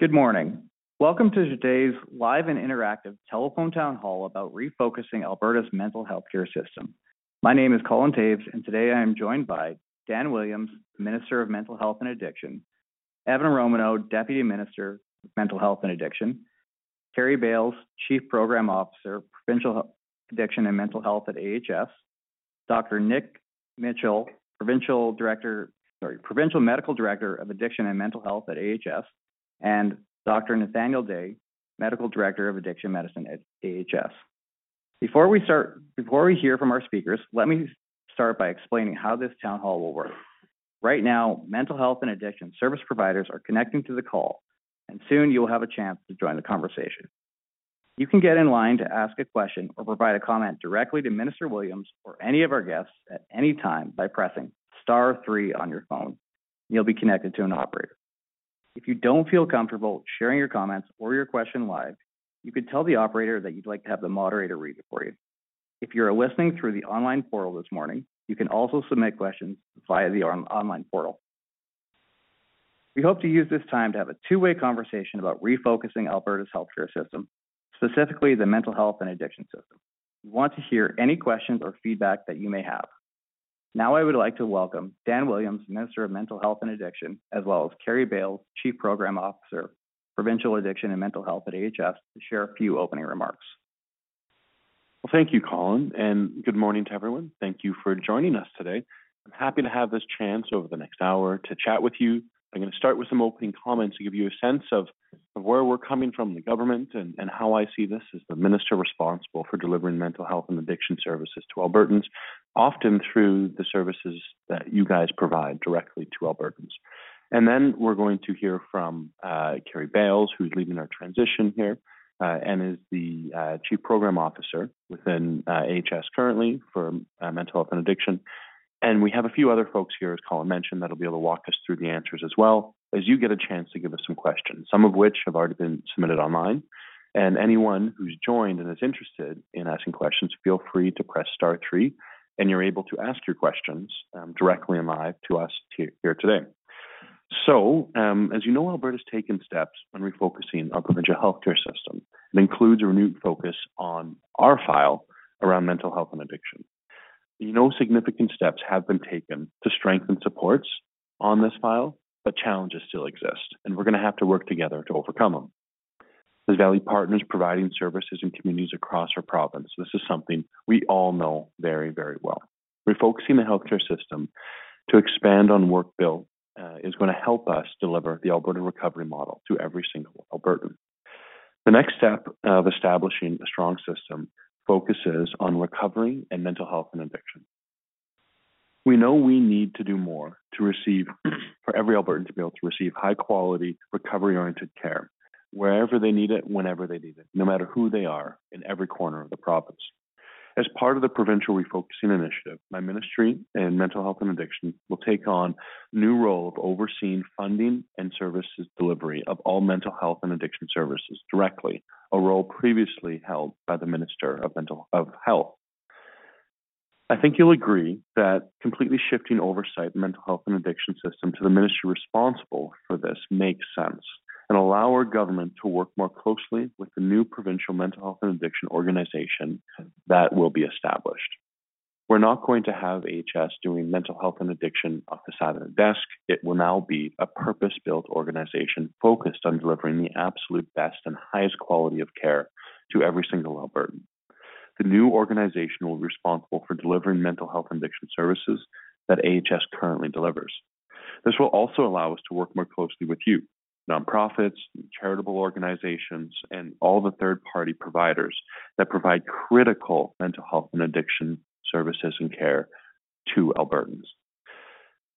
Good morning. Welcome to today's live and interactive telephone town hall about refocusing Alberta's mental health care system. My name is Colin Toews, and today I am joined by Dan Williams, Minister of Mental Health and Addiction, Evan Romanow, Deputy Minister of Mental Health and Addiction, Kerry Bales, Chief Program Officer, Provincial Addiction and Mental Health at AHS, Dr. Nick Mitchell, Provincial Medical Director of Addiction and Mental Health at AHS, and Dr. Nathaniel Day, Medical Director of Addiction Medicine at AHS. Before we start, before we hear from our speakers, let me start by explaining how this town hall will work. Right now, mental health and addiction service providers are connecting to the call, and soon you will have a chance to join the conversation. You can get in line to ask a question or provide a comment directly to Minister Williams or any of our guests at any time by pressing star three on your phone. You'll be connected to an operator. If you don't feel comfortable sharing your comments or your question live, you could tell the operator that you'd like to have the moderator read it for you. If you're listening through the online portal this morning, you can also submit questions via the online portal. We hope to use this time to have a two-way conversation about refocusing Alberta's healthcare system, specifically the mental health and addiction system. We want to hear any questions or feedback that you may have. Now, I would like to welcome Dan Williams, Minister of Mental Health and Addiction, as well as Kerry Bales, Chief Program Officer, Provincial Addiction and Mental Health at AHS, to share a few opening remarks. Well, thank you, Colin, and good morning to everyone. Thank you for joining us today. I'm happy to have this chance over the next hour to chat with you. I'm gonna start with some opening comments to give you a sense of where we're coming from the government and how I see this as the minister responsible for delivering mental health and addiction services to Albertans, often through the services that you guys provide directly to Albertans. And then we're going to hear from uh, Kerry Bales, who's leading our transition here, uh, and is the uh, Chief Program Officer within AHS currently for mental health and addiction. And we have a few other folks here, as Colin mentioned, that'll be able to walk us through the answers as well, as you get a chance to give us some questions, some of which have already been submitted online. And anyone who's joined and is interested in asking questions, feel free to press star three, and you're able to ask your questions um, directly and live to us here today. So um, as you know, Alberta's taken steps on refocusing our provincial healthcare system. It includes a renewed focus on our file around mental health and addiction. You know, significant steps have been taken to strengthen supports on this file, but challenges still exist, and we're gonna have to work together to overcome them. As Valley partners providing services in communities across our province, this is something we all know very, very well. Refocusing the healthcare system to expand on work built uh, is gonna help us deliver the Alberta Recovery Model to every single Albertan. The next step of establishing a strong system focuses on recovery and mental health and addiction. We know we need to do more to receive, for every Albertan to be able to receive high-quality, recovery-oriented care wherever they need it, whenever they need it, no matter who they are, in every corner of the province. As part of the provincial refocusing initiative, my ministry in mental health and addiction will take on new role of overseeing funding and services delivery of all mental health and addiction services directly, a role previously held by the Minister of Mental Health. I think you'll agree that completely shifting oversight in mental health and addiction system to the ministry responsible for this makes sense and allow our government to work more closely with the new provincial mental health and addiction organization that will be established. We're not going to have AHS doing mental health and addiction off the side of the desk. It will now be a purpose-built organization focused on delivering the absolute best and highest quality of care to every single Albertan. The new organization will be responsible for delivering mental health and addiction services that AHS currently delivers. This will also allow us to work more closely with you, nonprofits, charitable organizations, and all the third-party providers that provide critical mental health and addiction services and care to Albertans.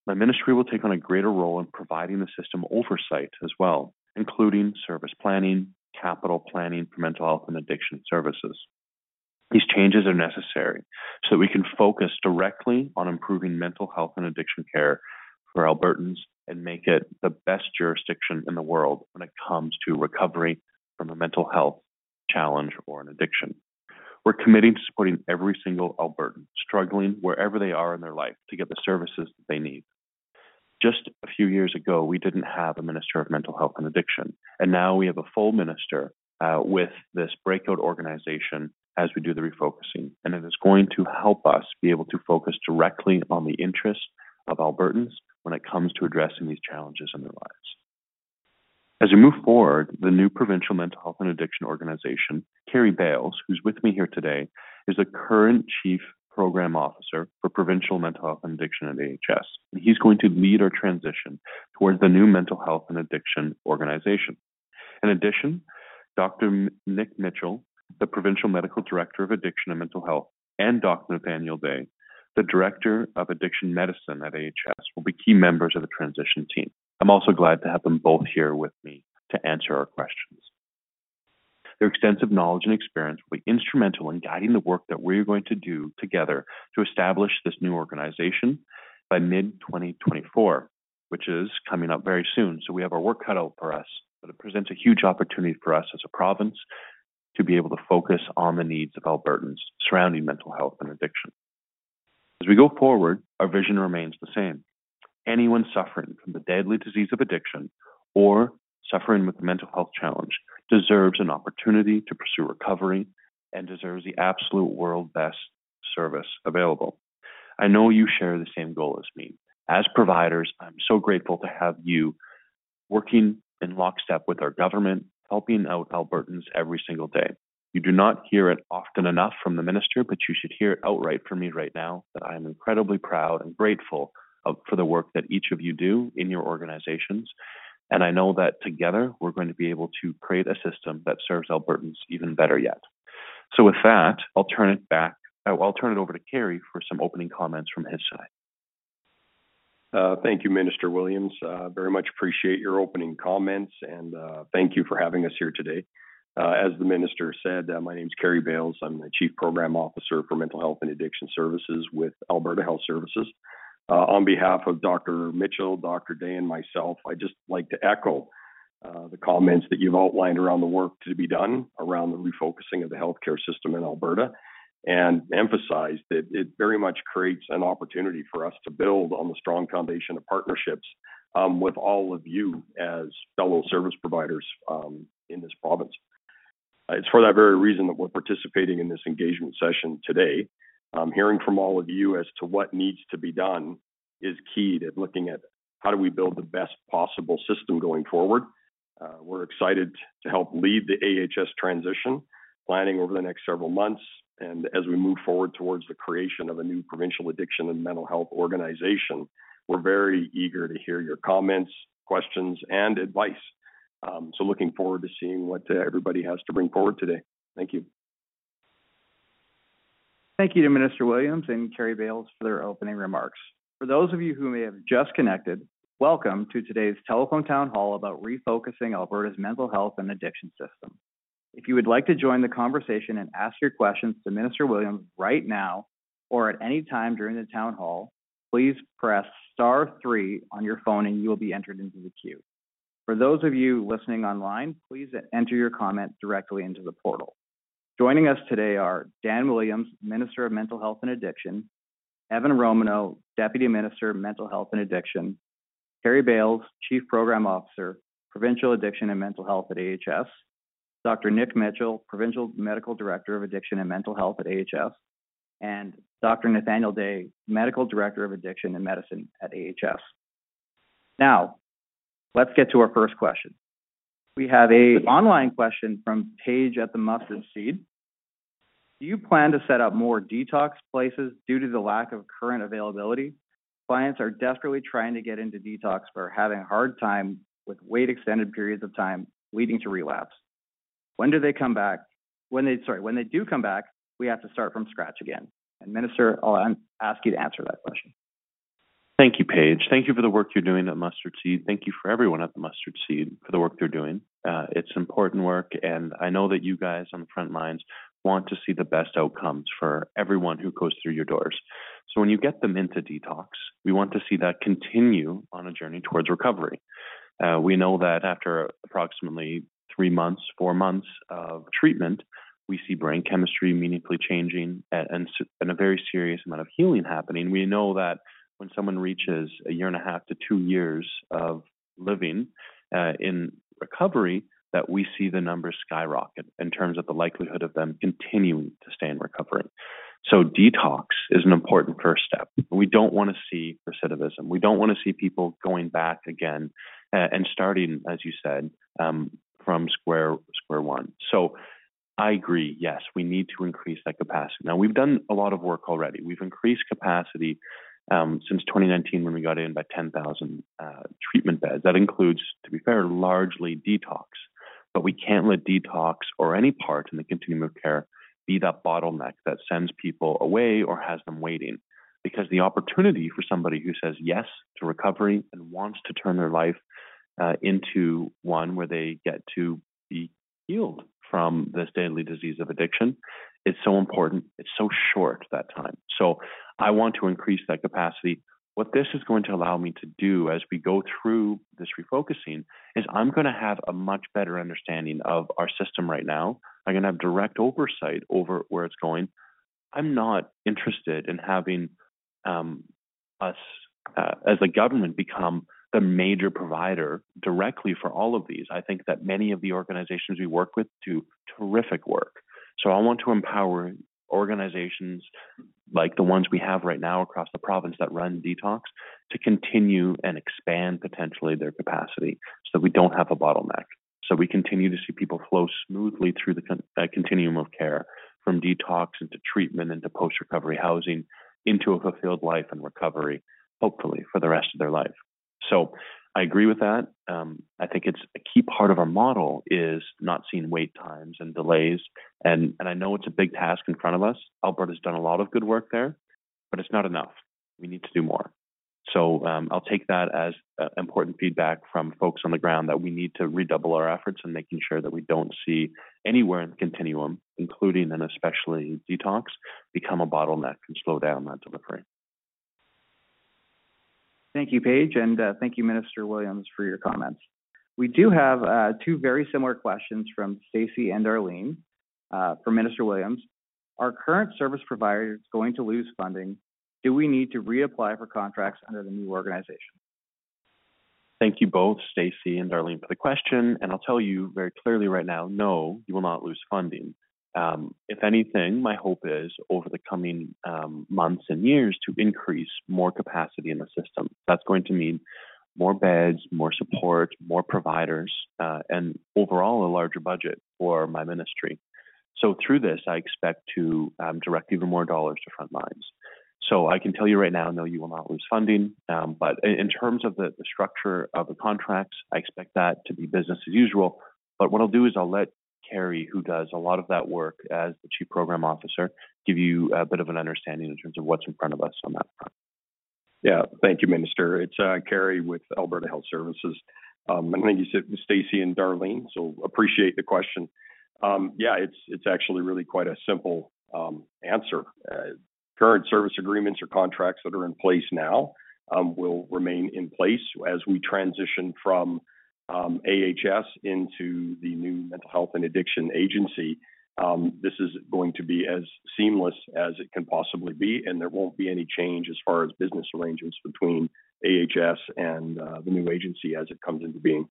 My ministry will take on a greater role in providing the system oversight as well, including service planning, capital planning for mental health and addiction services. These changes are necessary so that we can focus directly on improving mental health and addiction care for Albertans and make it the best jurisdiction in the world when it comes to recovery from a mental health challenge or an addiction. We're committing to supporting every single Albertan struggling wherever they are in their life to get the services that they need. Just a few years ago, we didn't have a Minister of Mental Health and Addiction, and now we have a full minister uh, with this breakout organization as we do the refocusing. And it is going to help us be able to focus directly on the interests of Albertans when it comes to addressing these challenges in their lives. As we move forward, the new provincial mental health and addiction organization, Kerry Bales, who's with me here today, is the current Chief Program Officer for Provincial Mental Health and Addiction at AHS. And he's going to lead our transition towards the new mental health and addiction organization. In addition, Dr. Nick Mitchell, the Provincial Medical Director of Addiction and Mental Health, and Dr. Nathaniel Day, the Director of Addiction Medicine at AHS, will be key members of the transition team. I'm also glad to have them both here with me to answer our questions. Their extensive knowledge and experience will be instrumental in guiding the work that we're going to do together to establish this new organization by mid-2024, which is coming up very soon. So we have our work cut out for us, but it presents a huge opportunity for us as a province to be able to focus on the needs of Albertans surrounding mental health and addiction. As we go forward, our vision remains the same. Anyone suffering from the deadly disease of addiction or suffering with a mental health challenge deserves an opportunity to pursue recovery and deserves the absolute world best service available. I know you share the same goal as me. As providers, I'm so grateful to have you working in lockstep with our government, helping out Albertans every single day. You do not hear it often enough from the minister, but you should hear it outright from me right now that I am incredibly proud and grateful of, for the work that each of you do in your organizations. And I know that together we're going to be able to create a system that serves Albertans even better yet. So with that, I'll turn it back. I'll turn it over to Kerry for some opening comments from his side. Uh, thank you, Minister Williams. Uh, very much appreciate your opening comments, and uh, thank you for having us here today. Uh, as the minister said, uh, my name is Kerry Bales. I'm the Chief Program Officer for Mental Health and Addiction Services with Alberta Health Services. Uh, on behalf of Dr. Mitchell, Dr. Day, and myself, I'd just like to echo uh, the comments that you've outlined around the work to be done around the refocusing of the healthcare system in Alberta and emphasize that it very much creates an opportunity for us to build on the strong foundation of partnerships um, with all of you as fellow service providers um, in this province. Uh, it's for that very reason that we're participating in this engagement session today. Um, hearing from all of you as to what needs to be done is key to looking at how do we build the best possible system going forward. Uh, we're excited to help lead the AHS transition, planning over the next several months, and as we move forward towards the creation of a new provincial addiction and mental health organization, we're very eager to hear your comments, questions, and advice. Um, so looking forward to seeing what uh, everybody has to bring forward today. Thank you. Thank you to Minister Williams and Kerry Bales for their opening remarks. For those of you who may have just connected, welcome to today's telephone town hall about refocusing Alberta's mental health and addiction system. If you would like to join the conversation and ask your questions to Minister Williams right now or at any time during the town hall, please press star three on your phone and you will be entered into the queue. For those of you listening online, please enter your comment directly into the portal. Joining us today are Dan Williams, Minister of Mental Health and Addiction, Evan Romanow, Deputy Minister, Mental Health and Addiction, Kerry Bales, Chief Program Officer, Provincial Addiction and Mental Health at AHS, Dr. Nick Mitchell, Provincial Medical Director of Addiction and Mental Health at AHS, and Dr. Nathaniel Day, Medical Director of Addiction and Medicine at AHS. Now, let's get to our first question. We have an online question from Paige at the Mustard Seed. Do you plan to set up more detox places due to the lack of current availability? Clients are desperately trying to get into detox but are having a hard time with wait extended periods of time leading to relapse. When do they come back? When they, sorry, when they do come back, we have to start from scratch again. And Minister, I'll ask you to answer that question. Thank you, Paige. Thank you for the work you're doing at Mustard Seed. Thank you for everyone at the Mustard Seed for the work they're doing. Uh, it's important work, and I know that you guys on the front lines want to see the best outcomes for everyone who goes through your doors. So when you get them into detox, we want to see that continue on a journey towards recovery. Uh, we know that after approximately three months, four months of treatment, we see brain chemistry meaningfully changing and, and, and a very serious amount of healing happening. We know that when someone reaches a year and a half to two years of living uh, in recovery, that we see the numbers skyrocket in terms of the likelihood of them continuing to stay in recovery. So detox is an important first step. We don't want to see recidivism. We don't want to see people going back again uh, and starting, as you said, um, from square square one. So I agree. Yes, we need to increase that capacity. Now we've done a lot of work already. We've increased capacity um, since 2019 when we got in by 10,000 uh, treatment beds. That includes, to be fair, largely detox. But we can't let detox or any part in the continuum of care be that bottleneck that sends people away or has them waiting. Because the opportunity for somebody who says yes to recovery and wants to turn their life uh, into one where they get to be healed from this deadly disease of addiction is so important. It's so short that time. So I want to increase that capacity. What this is going to allow me to do as we go through this refocusing is I'm going to have a much better understanding of our system right now. I'm going to have direct oversight over where it's going. I'm not interested in having um, us uh, as a government become the major provider directly for all of these. I think that many of the organizations we work with do terrific work. So I want to empower organizations like the ones we have right now across the province that run detox to continue and expand potentially their capacity so that we don't have a bottleneck. So we continue to see people flow smoothly through the con- uh, continuum of care from detox into treatment into post recovery housing into a fulfilled life and recovery, hopefully for the rest of their life. So I agree with that. Um, I think it's a key part of our model is not seeing wait times and delays. And, and I know it's a big task in front of us. Alberta's done a lot of good work there, but it's not enough. We need to do more. So um, I'll take that as uh, important feedback from folks on the ground that we need to redouble our efforts in making sure that we don't see anywhere in the continuum, including and especially detox, become a bottleneck and slow down that delivery. Thank you, Paige, and uh, thank you, Minister Williams, for your comments. We do have uh, two very similar questions from Stacy and Arlene uh, for Minister Williams. Are current service providers going to lose funding? Do we need to reapply for contracts under the new organization? Thank you both, Stacy and Darlene, for the question. And I'll tell you very clearly right now, no, you will not lose funding. Um, if anything, my hope is over the coming um, months and years to increase more capacity in the system. That's going to mean more beds, more support, more providers, uh, and overall a larger budget for my ministry. So through this, I expect to um, direct even more dollars to front lines. So I can tell you right now, no, you will not lose funding. Um, but in terms of the, the structure of the contracts, I expect that to be business as usual. But what I'll do is I'll let Kerry, who does a lot of that work as the Chief Program Officer, give you a bit of an understanding in terms of what's in front of us on that front. Yeah, thank you, Minister. It's uh, Kerry with Alberta Health Services. Um, I think you said Stacy and Darlene, so appreciate the question. Um, yeah, it's it's actually really quite a simple um, answer. Uh, current service agreements or contracts that are in place now um, will remain in place as we transition from um, AHS into the new mental health and addiction agency, um, this is going to be as seamless as it can possibly be, and there won't be any change as far as business arrangements between AHS and uh, the new agency as it comes into being.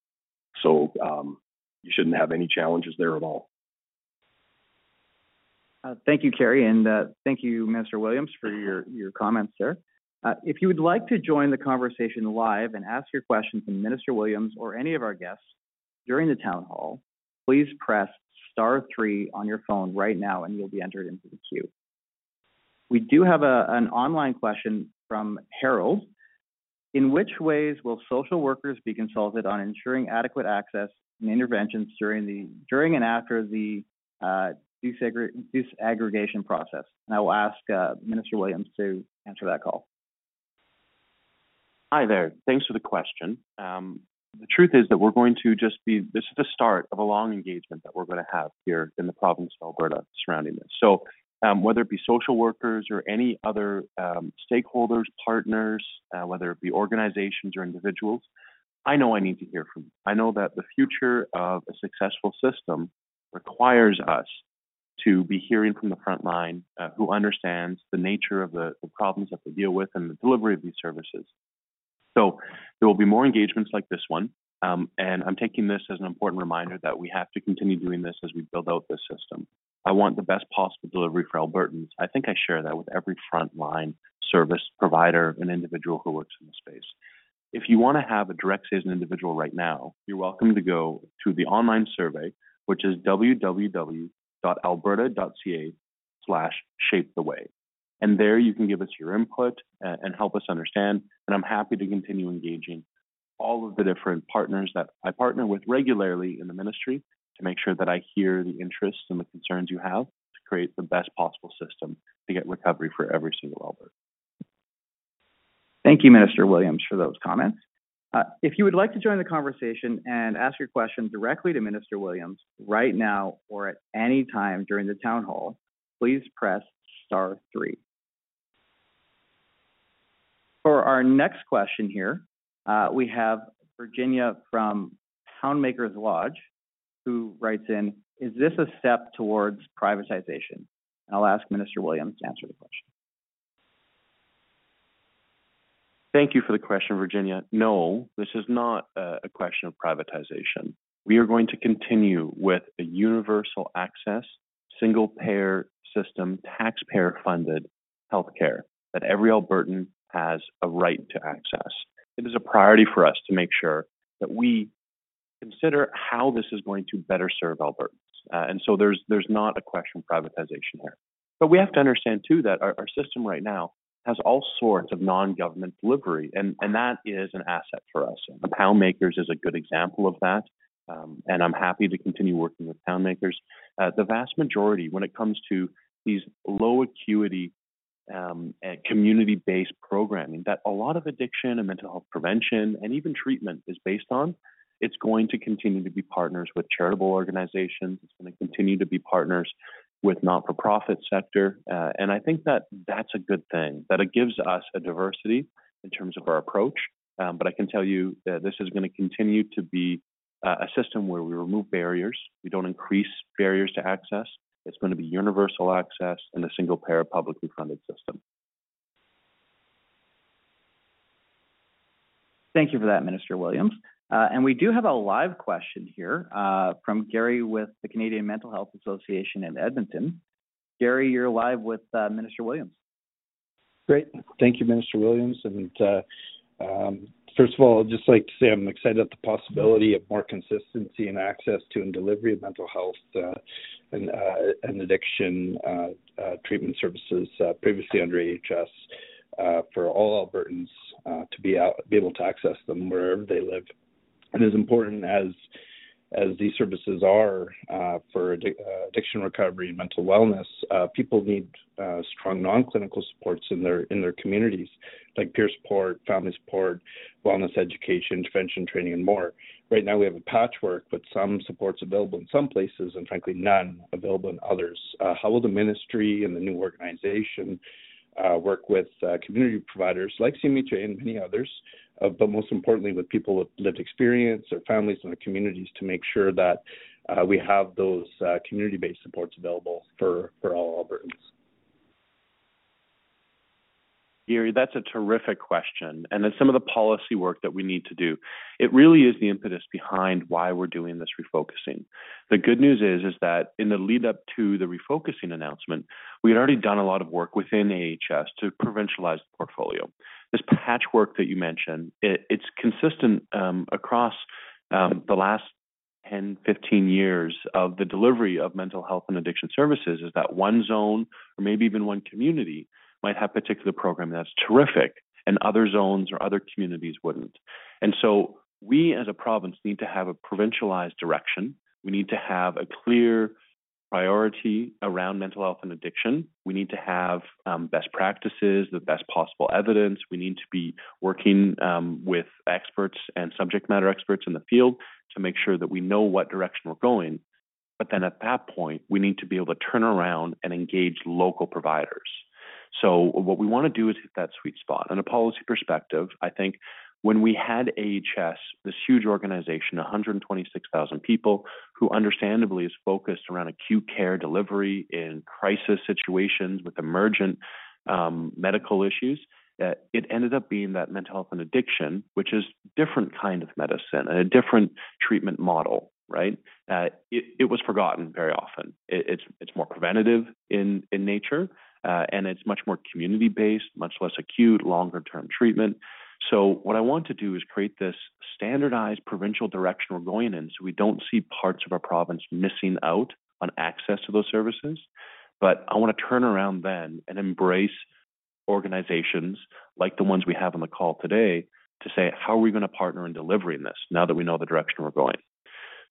So um, you shouldn't have any challenges there at all. Uh, thank you, Kerry, and uh, thank you, Minister Williams, for your, your comments there. Uh, if you would like to join the conversation live and ask your question to Minister Williams or any of our guests during the town hall, please press star three on your phone right now and you'll be entered into the queue. We do have a, an online question from Harold. In which ways will social workers be consulted on ensuring adequate access and interventions during the during and after the uh, disaggregation process? And I will ask uh, Minister Williams to answer that call. Hi there. Thanks for the question. Um, the truth is that we're going to just be, this is the start of a long engagement that we're going to have here in the province of Alberta surrounding this. So, um, whether it be social workers or any other um, stakeholders, partners, uh, whether it be organizations or individuals, I know I need to hear from you. I know that the future of a successful system requires us to be hearing from the front line, uh, who understands the nature of the, the problems that they deal with and the delivery of these services. So there will be more engagements like this one. Um, and I'm taking this as an important reminder that we have to continue doing this as we build out this system. I want the best possible delivery for Albertans. I think I share that with every frontline service provider and individual who works in the space. If you want to have a direct say as an individual right now, you're welcome to go to the online survey, which is www.alberta.ca slash shape the way. And there you can give us your input and help us understand. And I'm happy to continue engaging all of the different partners that I partner with regularly in the ministry to make sure that I hear the interests and the concerns you have to create the best possible system to get recovery for every single Alberta. Thank you, Minister Williams, for those comments. Uh, if you would like to join the conversation and ask your question directly to Minister Williams right now or at any time during the town hall, please press star three. For our next question here, uh, we have Virginia from Poundmakers Lodge, who writes in, is this a step towards privatization? And I'll ask Minister Williams to answer the question. Thank you for the question, Virginia. No, this is not a question of privatization. We are going to continue with a universal access, single payer system, taxpayer funded healthcare that every Albertan has a right to access. It is a priority for us to make sure that we consider how this is going to better serve Albertans. Uh, and so there's there's not a question of privatization here. But we have to understand too that our, our system right now has all sorts of non-government delivery, and, and that is an asset for us. The Poundmakers is a good example of that. Um, and I'm happy to continue working with Poundmakers. Uh, the vast majority, when it comes to these low acuity um, community based programming that a lot of addiction and mental health prevention and even treatment is based on, it's going to continue to be partners with charitable organizations. It's going to continue to be partners with not-for-profit sector, uh, and I think that that's a good thing. That it gives us a diversity in terms of our approach. Um, but I can tell you that this is going to continue to be uh, a system where we remove barriers. We don't increase barriers to access. It's going to be universal access and a single payer publicly funded system. Thank you for that, Minister Williams. Uh, and we do have a live question here uh, from Gary with the Canadian Mental Health Association in Edmonton. Gary, you're live with uh, Minister Williams. Great. Thank you, Minister Williams. And uh, um, first of all, I'd just like to say I'm excited at the possibility of more consistency and access to and delivery of mental health uh, and, uh, and, addiction uh, uh, treatment services uh, previously under AHS for all Albertans to be, out, be able to access them wherever they live. And as important as as these services are uh, for uh, addiction recovery and mental wellness, uh, people need uh, strong non-clinical supports in their in their communities, like peer support, family support, wellness education, intervention training, and more. Right now, we have a patchwork with some supports available in some places and, frankly, none available in others. Uh, how will the ministry and the new organization uh, work with community providers like CMHA and many others uh, but most importantly with people with lived experience, their families, and their communities to make sure that uh, we have those uh, community-based supports available for, for all Albertans. Gary, that's a terrific question. And it's some of the policy work that we need to do. It really is the impetus behind why we're doing this refocusing. The good news is, is that in the lead up to the refocusing announcement, we had already done a lot of work within AHS to provincialize the portfolio this patchwork that you mentioned, it, it's consistent um, across um, the last 10, 15 years of the delivery of mental health and addiction services is that one zone or maybe even one community might have particular program that's terrific and other zones or other communities wouldn't. And so we as a province need to have a provincialized direction. We need to have a clear priority around mental health and addiction. We need to have um, best practices, the best possible evidence. We need to be working um, with experts and subject matter experts in the field to make sure that we know what direction we're going. But then at that point, we need to be able to turn around and engage local providers. So what we want to do is hit that sweet spot. In a policy perspective, I think when we had AHS, this huge organization, 126,000 people, who understandably is focused around acute care delivery in crisis situations with emergent um, medical issues, uh, it ended up being that mental health and addiction, which is different kind of medicine and a different treatment model, right? Uh, it, it, was forgotten very often. It, it's it's more preventative in in nature, uh, and it's much more community based, much less acute, longer term treatment. So what I want to do is create this standardized provincial direction we're going in, so we don't see parts of our province missing out on access to those services. But I want to turn around then and embrace organizations like the ones we have on the call today to say, how are we going to partner in delivering this now that we know the direction we're going?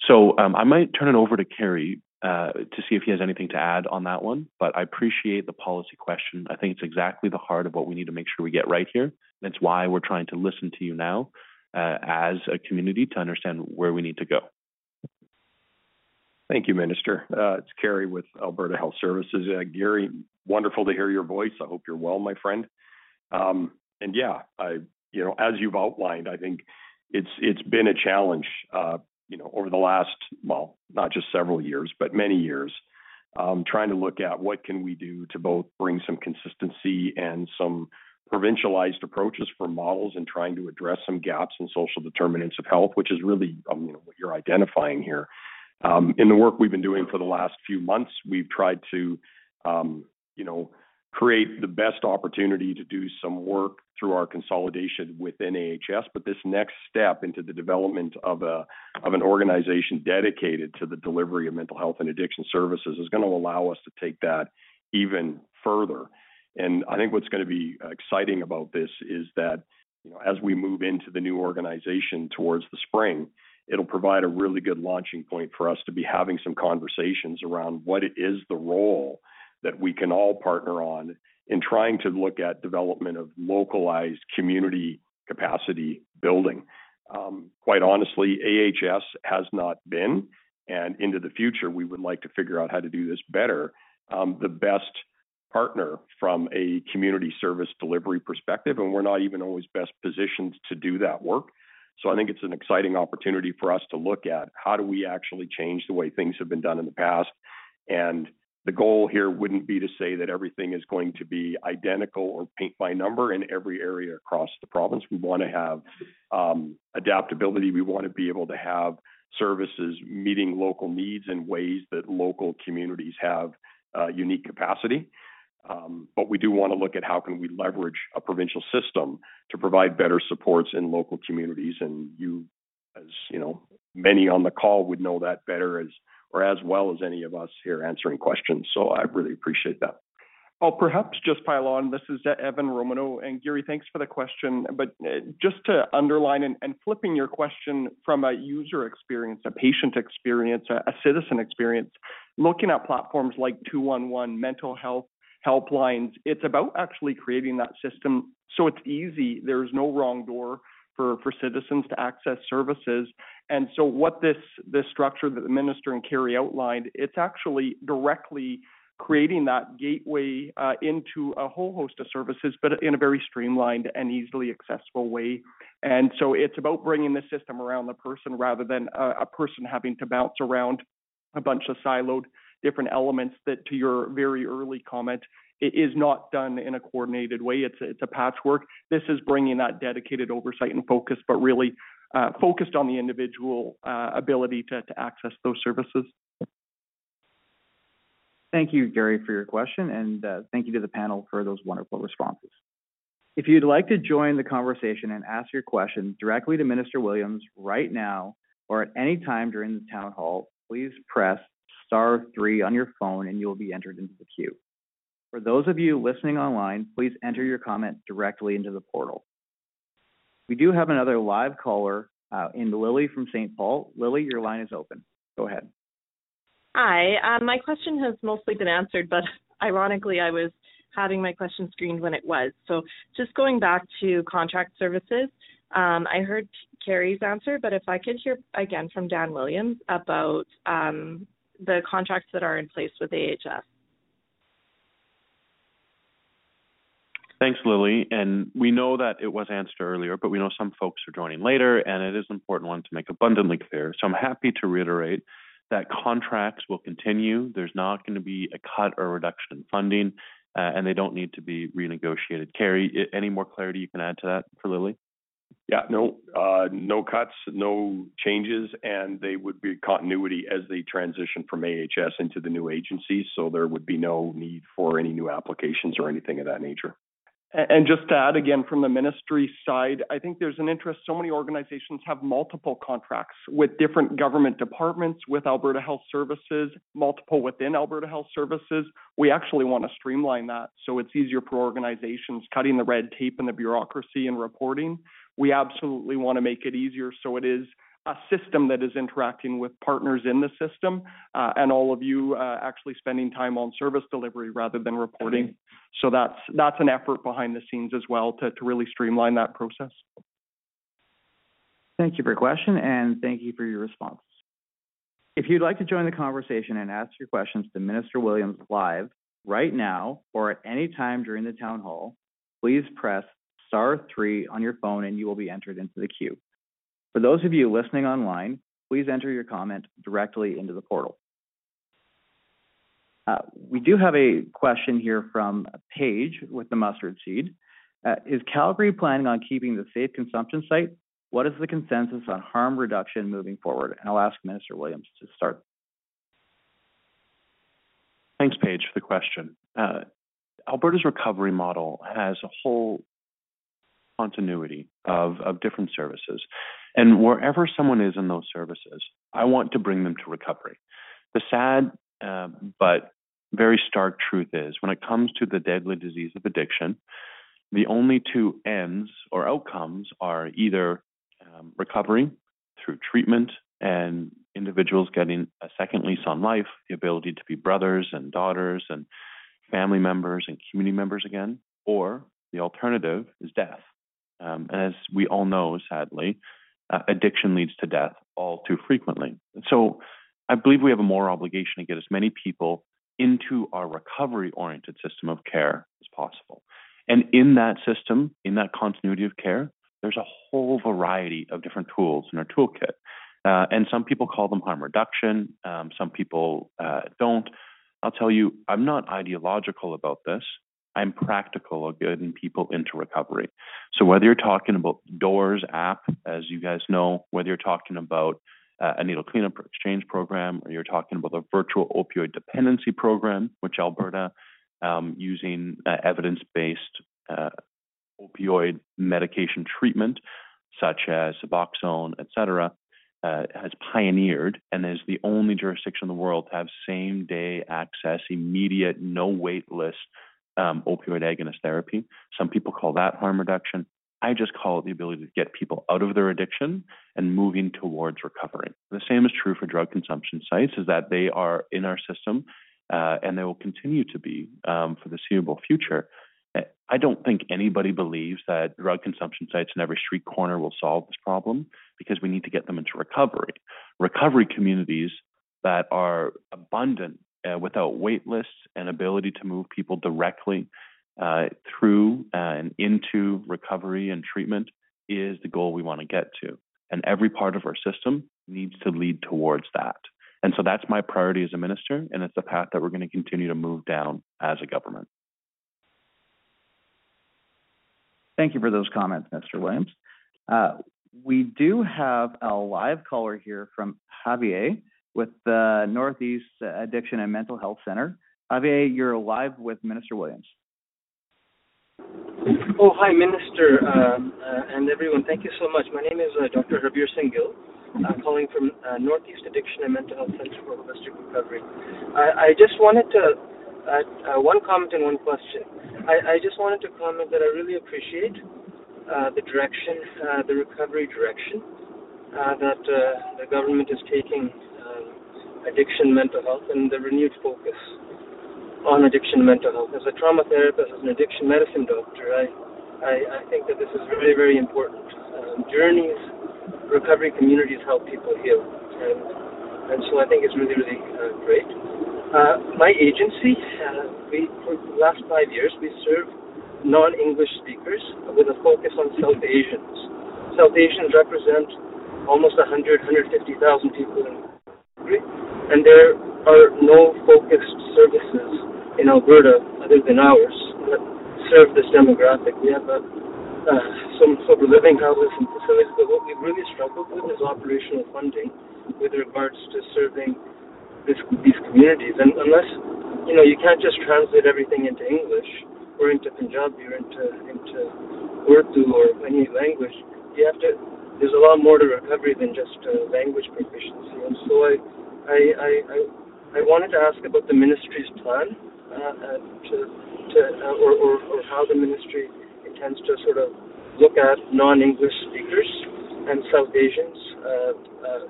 So um, I might turn it over to Kerry uh, to see if he has anything to add on that one, but I appreciate the policy question. I think it's exactly the heart of what we need to make sure we get right here. That's why we're trying to listen to you now uh, as a community to understand where we need to go. Thank you, Minister. Uh, it's Kerry with Alberta Health Services. Uh, Gary, wonderful to hear your voice. I hope you're well, my friend. Um, and yeah, I, you know, as you've outlined, I think it's it's been a challenge, uh, you know, over the last, well, not just several years, but many years, um, trying to look at what can we do to both bring some consistency and some provincialized approaches for models and trying to address some gaps in social determinants of health, which is really um, you know, what you're identifying here. Um, in the work we've been doing for the last few months, we've tried to, um, you know, create the best opportunity to do some work through our consolidation within AHS. But this next step into the development of a of an organization dedicated to the delivery of mental health and addiction services is going to allow us to take that even further. And I think what's going to be exciting about this is that, you know, as we move into the new organization towards the spring, it'll provide a really good launching point for us to be having some conversations around what is the role that we can all partner on in trying to look at development of localized community capacity building. Um, quite honestly, AHS has not been, and into the future, we would like to figure out how to do this better. Um, the best partner from a community service delivery perspective, and we're not even always best positioned to do that work. So I think it's an exciting opportunity for us to look at how do we actually change the way things have been done in the past. And the goal here wouldn't be to say that everything is going to be identical or paint by number in every area across the province. We want to have um, adaptability. We want to be able to have services meeting local needs in ways that local communities have uh, unique capacity. Um, but we do want to look at how can we leverage a provincial system to provide better supports in local communities. And you, as you know, many on the call would know that better as or as well as any of us here answering questions. So I really appreciate that. I'll perhaps just pile on. This is Evan Romanow. And Gary, thanks for the question. But uh, just to underline and, and flipping your question from a user experience, a patient experience, a, a citizen experience, looking at platforms like 211, mental health, helplines. It's about actually creating that system so it's easy. There's no wrong door for, for citizens to access services. And so what this this structure that the minister and Kerry outlined, it's actually directly creating that gateway uh, into a whole host of services, but in a very streamlined and easily accessible way. And so it's about bringing the system around the person rather than a, a person having to bounce around a bunch of siloed different elements that, to your very early comment, it is not done in a coordinated way. It's a, it's a patchwork. This is bringing that dedicated oversight and focus, but really uh, focused on the individual uh, ability to, to access those services. Thank you, Gary, for your question, and uh, thank you to the panel for those wonderful responses. If you'd like to join the conversation and ask your question directly to Minister Williams right now or at any time during the town hall, please press star three on your phone and you will be entered into the queue. For those of you listening online, please enter your comment directly into the portal. We do have another live caller uh, in Lily from St. Paul. Lily, your line is open. Go ahead. Hi. Um, my question has mostly been answered, but ironically, I was having my question screened when it was. So just going back to contract services, um, I heard Kerry's answer, but if I could hear again from Dan Williams about um, the contracts that are in place with AHS. Thanks, Lily. And we know that it was answered earlier, but we know some folks are joining later, and it is an important one to make abundantly clear. So I'm happy to reiterate that contracts will continue. There's not going to be a cut or reduction in funding, uh, and they don't need to be renegotiated. Kerry, any more clarity you can add to that for Lily? Yeah, no, uh, no cuts, no changes, and they would be continuity as they transition from AHS into the new agency. So there would be no need for any new applications or anything of that nature. And just to add again from the ministry side, I think there's an interest. So many organizations have multiple contracts with different government departments, with Alberta Health Services, multiple within Alberta Health Services. We actually want to streamline that so it's easier for organizations, cutting the red tape and the bureaucracy and reporting. We absolutely want to make it easier so it is a system that is interacting with partners in the system uh, and all of you uh, actually spending time on service delivery rather than reporting. So that's that's an effort behind the scenes as well to, to really streamline that process. Thank you for your question and thank you for your response. If you'd like to join the conversation and ask your questions to Minister Williams live right now or at any time during the town hall, please press star three on your phone and you will be entered into the queue. For those of you listening online, please enter your comment directly into the portal. Uh, we do have a question here from Paige with the mustard seed. Uh, is Calgary planning on keeping the safe consumption site? What is the consensus on harm reduction moving forward? And I'll ask Minister Williams to start. Thanks, Paige, for the question. Uh, Alberta's recovery model has a whole continuity of, of different services. And wherever someone is in those services, I want to bring them to recovery. The sad uh, but very stark truth is when it comes to the deadly disease of addiction, the only two ends or outcomes are either um, recovery through treatment and individuals getting a second lease on life, the ability to be brothers and daughters and family members and community members again, or the alternative is death. Um, and as we all know, sadly, uh, addiction leads to death all too frequently. So I believe we have a moral obligation to get as many people into our recovery oriented system of care as possible. And in that system, in that continuity of care, there's a whole variety of different tools in our toolkit. Uh, and some people call them harm reduction, um, some people uh, don't. I'll tell you, I'm not ideological about this. I'm practical of getting people into recovery. So whether you're talking about DORS app, as you guys know, whether you're talking about uh, a needle cleanup exchange program, or you're talking about a virtual opioid dependency program, which Alberta, um, using uh, evidence-based uh, opioid medication treatment, such as Suboxone, et cetera, uh, has pioneered and is the only jurisdiction in the world to have same-day access, immediate, no wait list um, opioid agonist therapy. Some people call that harm reduction. I just call it the ability to get people out of their addiction and moving towards recovery. The same is true for drug consumption sites, is that they are in our system uh, and they will continue to be um, for the foreseeable future. I don't think anybody believes that drug consumption sites in every street corner will solve this problem because we need to get them into recovery. Recovery communities that are abundant uh, without wait lists and ability to move people directly uh, through uh, and into recovery and treatment is the goal we want to get to. And every part of our system needs to lead towards that. And so that's my priority as a minister, and it's the path that we're going to continue to move down as a government. Thank you for those comments, Mr. Williams. Uh, we do have a live caller here from Javier with the Northeast Addiction and Mental Health Center. Javier, you're live with Minister Williams. Oh, hi, Minister, uh, uh, and everyone. Thank you so much. My name is uh, Dr. Habir Singhil. I'm calling from uh, Northeast Addiction and Mental Health Center for Holistic Recovery. I, I just wanted to, uh, uh, one comment and one question. I, I, just wanted to comment that I really appreciate the direction, the recovery direction that the government is taking addiction mental health and the renewed focus on addiction mental health. As a trauma therapist, as an addiction medicine doctor, I, I, I think that this is very, very important. Um, journeys, recovery communities help people heal. And, and so I think it's really, really uh, great. Uh, my agency, uh, we, for the last five years, we serve non-English speakers with a focus on South Asians. South Asians represent almost 100, 150,000 people in and there are no focused services in Alberta other than ours that serve this demographic. We have a, uh, some sober living houses and facilities, but what we've really struggled with is operational funding with regards to serving this, these communities. And unless, you know, you can't just translate everything into English or into Punjabi or into, into Urdu or any language, you have to, there's a lot more to recovery than just uh, language proficiency. And so I, I, I, I, I wanted to ask about the ministry's plan uh, uh, to, to uh, or, or, or how the ministry intends to sort of look at non-English speakers and South Asians uh, uh,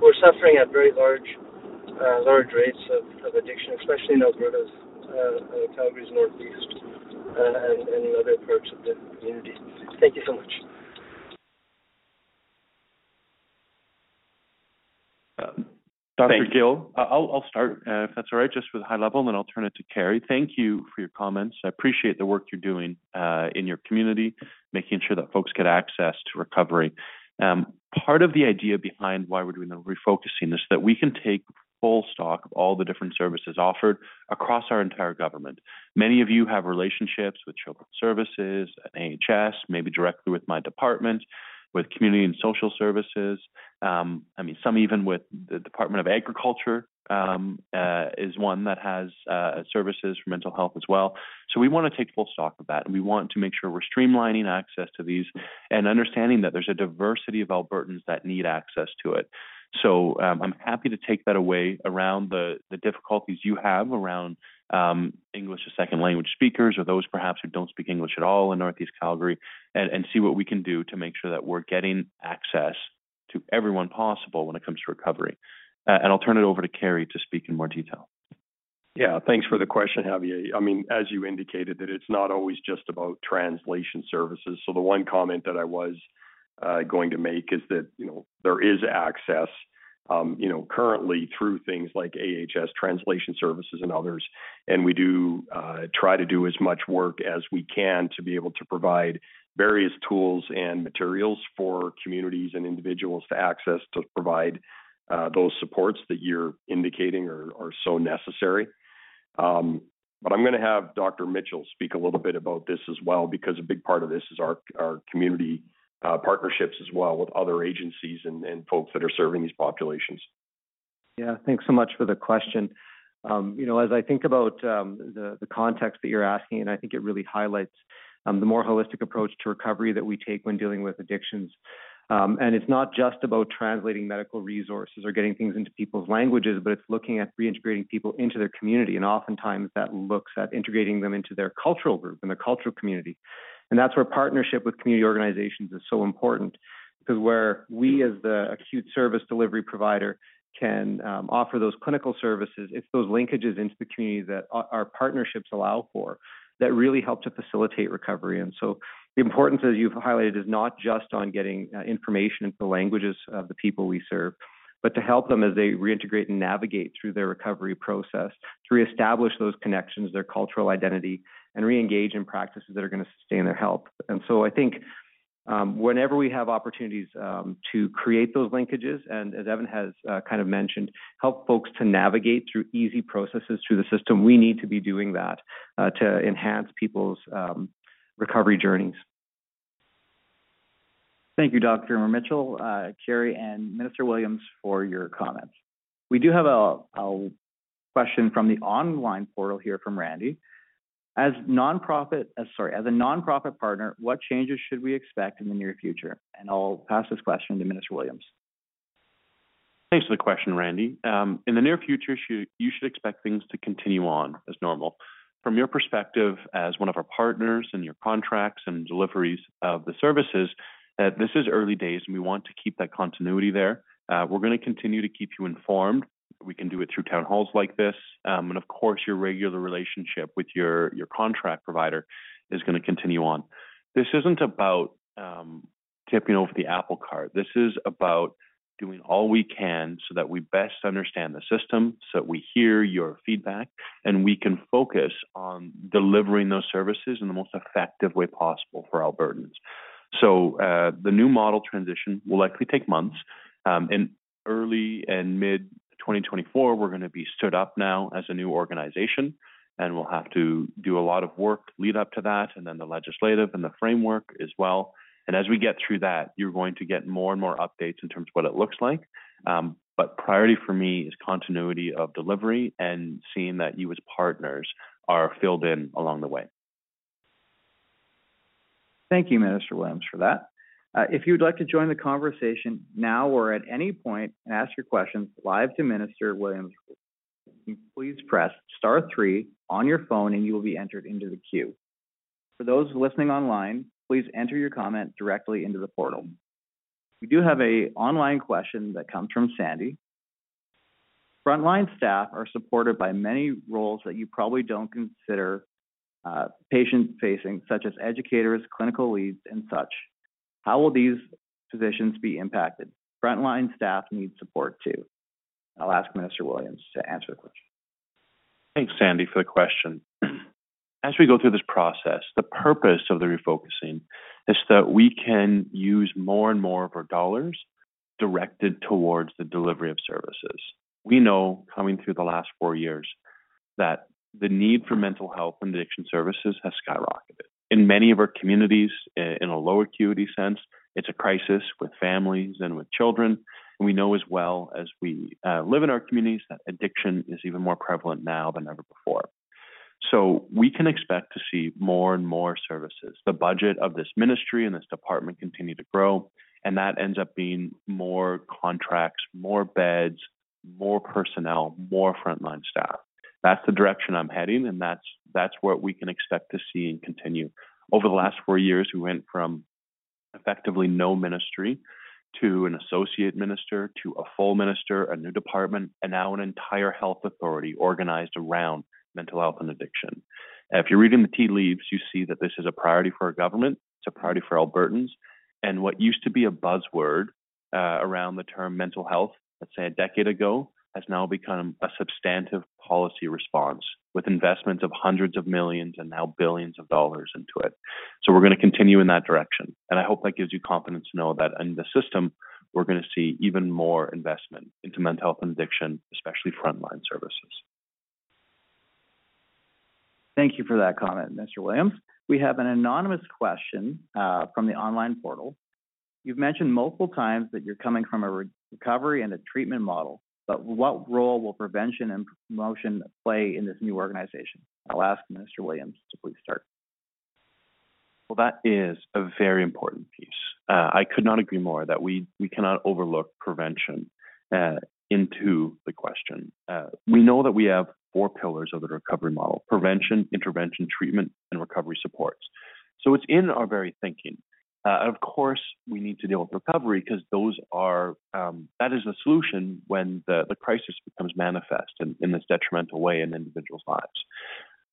who are suffering at very large uh, large rates of, of addiction, especially in Alberta's uh, uh, Calgary's northeast uh, and, and other parts of the community. Thank you so much. Dr. Gill, I'll start, uh, if that's all right, just with high level, and then I'll turn it to Kerry. Thank you for your comments. I appreciate the work you're doing uh, in your community, making sure that folks get access to recovery. Um, part of the idea behind why we're doing the refocusing is that we can take full stock of all the different services offered across our entire government. Many of you have relationships with Children's Services, and AHS, maybe directly with my department with community and social services. Um, I mean, some even with the Department of Agriculture um, uh, is one that has uh, services for mental health as well. So we want to take full stock of that, and we want to make sure we're streamlining access to these and understanding that there's a diversity of Albertans that need access to it. So um, I'm happy to take that away around the the difficulties you have around um, English as second language speakers or those perhaps who don't speak English at all in Northeast Calgary, and, and see what we can do to make sure that we're getting access to everyone possible when it comes to recovery. Uh, and I'll turn it over to Kerry to speak in more detail. Yeah, thanks for the question, Javier. I mean, as you indicated, that it's not always just about translation services. So the one comment that I was uh, going to make is that, you know, there is access um, you know, currently through things like AHS translation services and others. And we do uh, try to do as much work as we can to be able to provide various tools and materials for communities and individuals to access to provide uh, those supports that you're indicating are, are so necessary. Um, but I'm going to have Dr. Mitchell speak a little bit about this as well, because a big part of this is our, our community uh, partnerships as well with other agencies and, and folks that are serving these populations. Yeah, thanks so much for the question. Um, you know, as I think about um, the, the context that you're asking, and I think it really highlights um, the more holistic approach to recovery that we take when dealing with addictions. Um, and it's not just about translating medical resources or getting things into people's languages, but it's looking at reintegrating people into their community. And oftentimes that looks at integrating them into their cultural group and their cultural community. And that's where partnership with community organizations is so important because where we as the acute service delivery provider can um, offer those clinical services, it's those linkages into the community that our partnerships allow for that really help to facilitate recovery. And so the importance, as you've highlighted, is not just on getting uh, information into the languages of the people we serve, but to help them as they reintegrate and navigate through their recovery process, to reestablish those connections, their cultural identity, and re-engage in practices that are going to sustain their health. And so I think um, whenever we have opportunities um, to create those linkages, and as Evan has uh, kind of mentioned, help folks to navigate through easy processes through the system, we need to be doing that uh, to enhance people's um, recovery journeys. Thank you, Dr. Mitchell, uh, Kerry, and Minister Williams for your comments. We do have a, a question from the online portal here from Randy. As nonprofit, as sorry, as a nonprofit partner, what changes should we expect in the near future? And I'll pass this question to Minister Williams. Thanks for the question, Randy. Um, in the near future, you should expect things to continue on as normal. From your perspective, as one of our partners and your contracts and deliveries of the services, uh, this is early days and we want to keep that continuity there. Uh, we're going to continue to keep you informed we can do it through town halls like this. Um, and of course, your regular relationship with your, your contract provider is going to continue on. This isn't about um, tipping over the apple cart. This is about doing all we can so that we best understand the system, so that we hear your feedback, and we can focus on delivering those services in the most effective way possible for Albertans. So, the new model transition will likely take months. In early and mid-2024, we're going to be stood up now as a new organization, and we'll have to do a lot of work lead up to that, and then the legislative and the framework as well. And as we get through that, you're going to get more and more updates in terms of what it looks like. Um, but priority for me is continuity of delivery and seeing that you, as partners, are filled in along the way. Thank you, Minister Williams, for that. Uh, if you'd like to join the conversation now or at any point and ask your questions live to Minister Williams, please press star three on your phone, and you will be entered into the queue. For those listening online, please enter your comment directly into the portal. We do have an online question that comes from Sandy. Frontline staff are supported by many roles that you probably don't consider uh, patient-facing, such as educators, clinical leads, and such. How will these positions be impacted? Frontline staff need support, too. I'll ask Minister Williams to answer the question. Thanks, Sandy, for the question. As we go through this process, the purpose of the refocusing is that we can use more and more of our dollars directed towards the delivery of services. We know, coming through the last four years, that the need for mental health and addiction services has skyrocketed. In many of our communities, eh, in a low acuity sense, it's a crisis with families and with children. And We know as well as we uh, live in our communities, that addiction is even more prevalent now than ever before. So we can expect to see more and more services. The budget of this ministry and this department continue to grow, and that ends up being more contracts, more beds, more personnel, more frontline staff. That's the direction I'm heading, and that's, that's what we can expect to see and continue. Over the last four years, we went from effectively no ministry to an associate minister, to a full minister, a new department, and now an entire health authority organized around mental health and addiction. If you're reading the tea leaves, you see that this is a priority for our government, it's a priority for Albertans, and what used to be a buzzword uh, around the term mental health, let's say a decade ago, has now become a substantive policy response, with investments of hundreds of millions and now billions of dollars into it. So we're going to continue in that direction, and I hope that gives you confidence to know that in the system, we're going to see even more investment into mental health and addiction, especially frontline services. Thank you for that comment, Mr. Williams. We have an anonymous question uh, from the online portal. You've mentioned multiple times that you're coming from a recovery and a treatment model, but what role will prevention and promotion play in this new organization? I'll ask Minister Williams to please start. Well, that is a very important piece. Uh, I could not agree more that we cannot overlook prevention uh, into the question. Uh, we know that we have four pillars of the recovery model: prevention, intervention, treatment, and recovery supports. So it's in our very thinking. Uh, of course, we need to deal with recovery because those are um, that is the solution when the the crisis becomes manifest in this detrimental way in individuals' lives.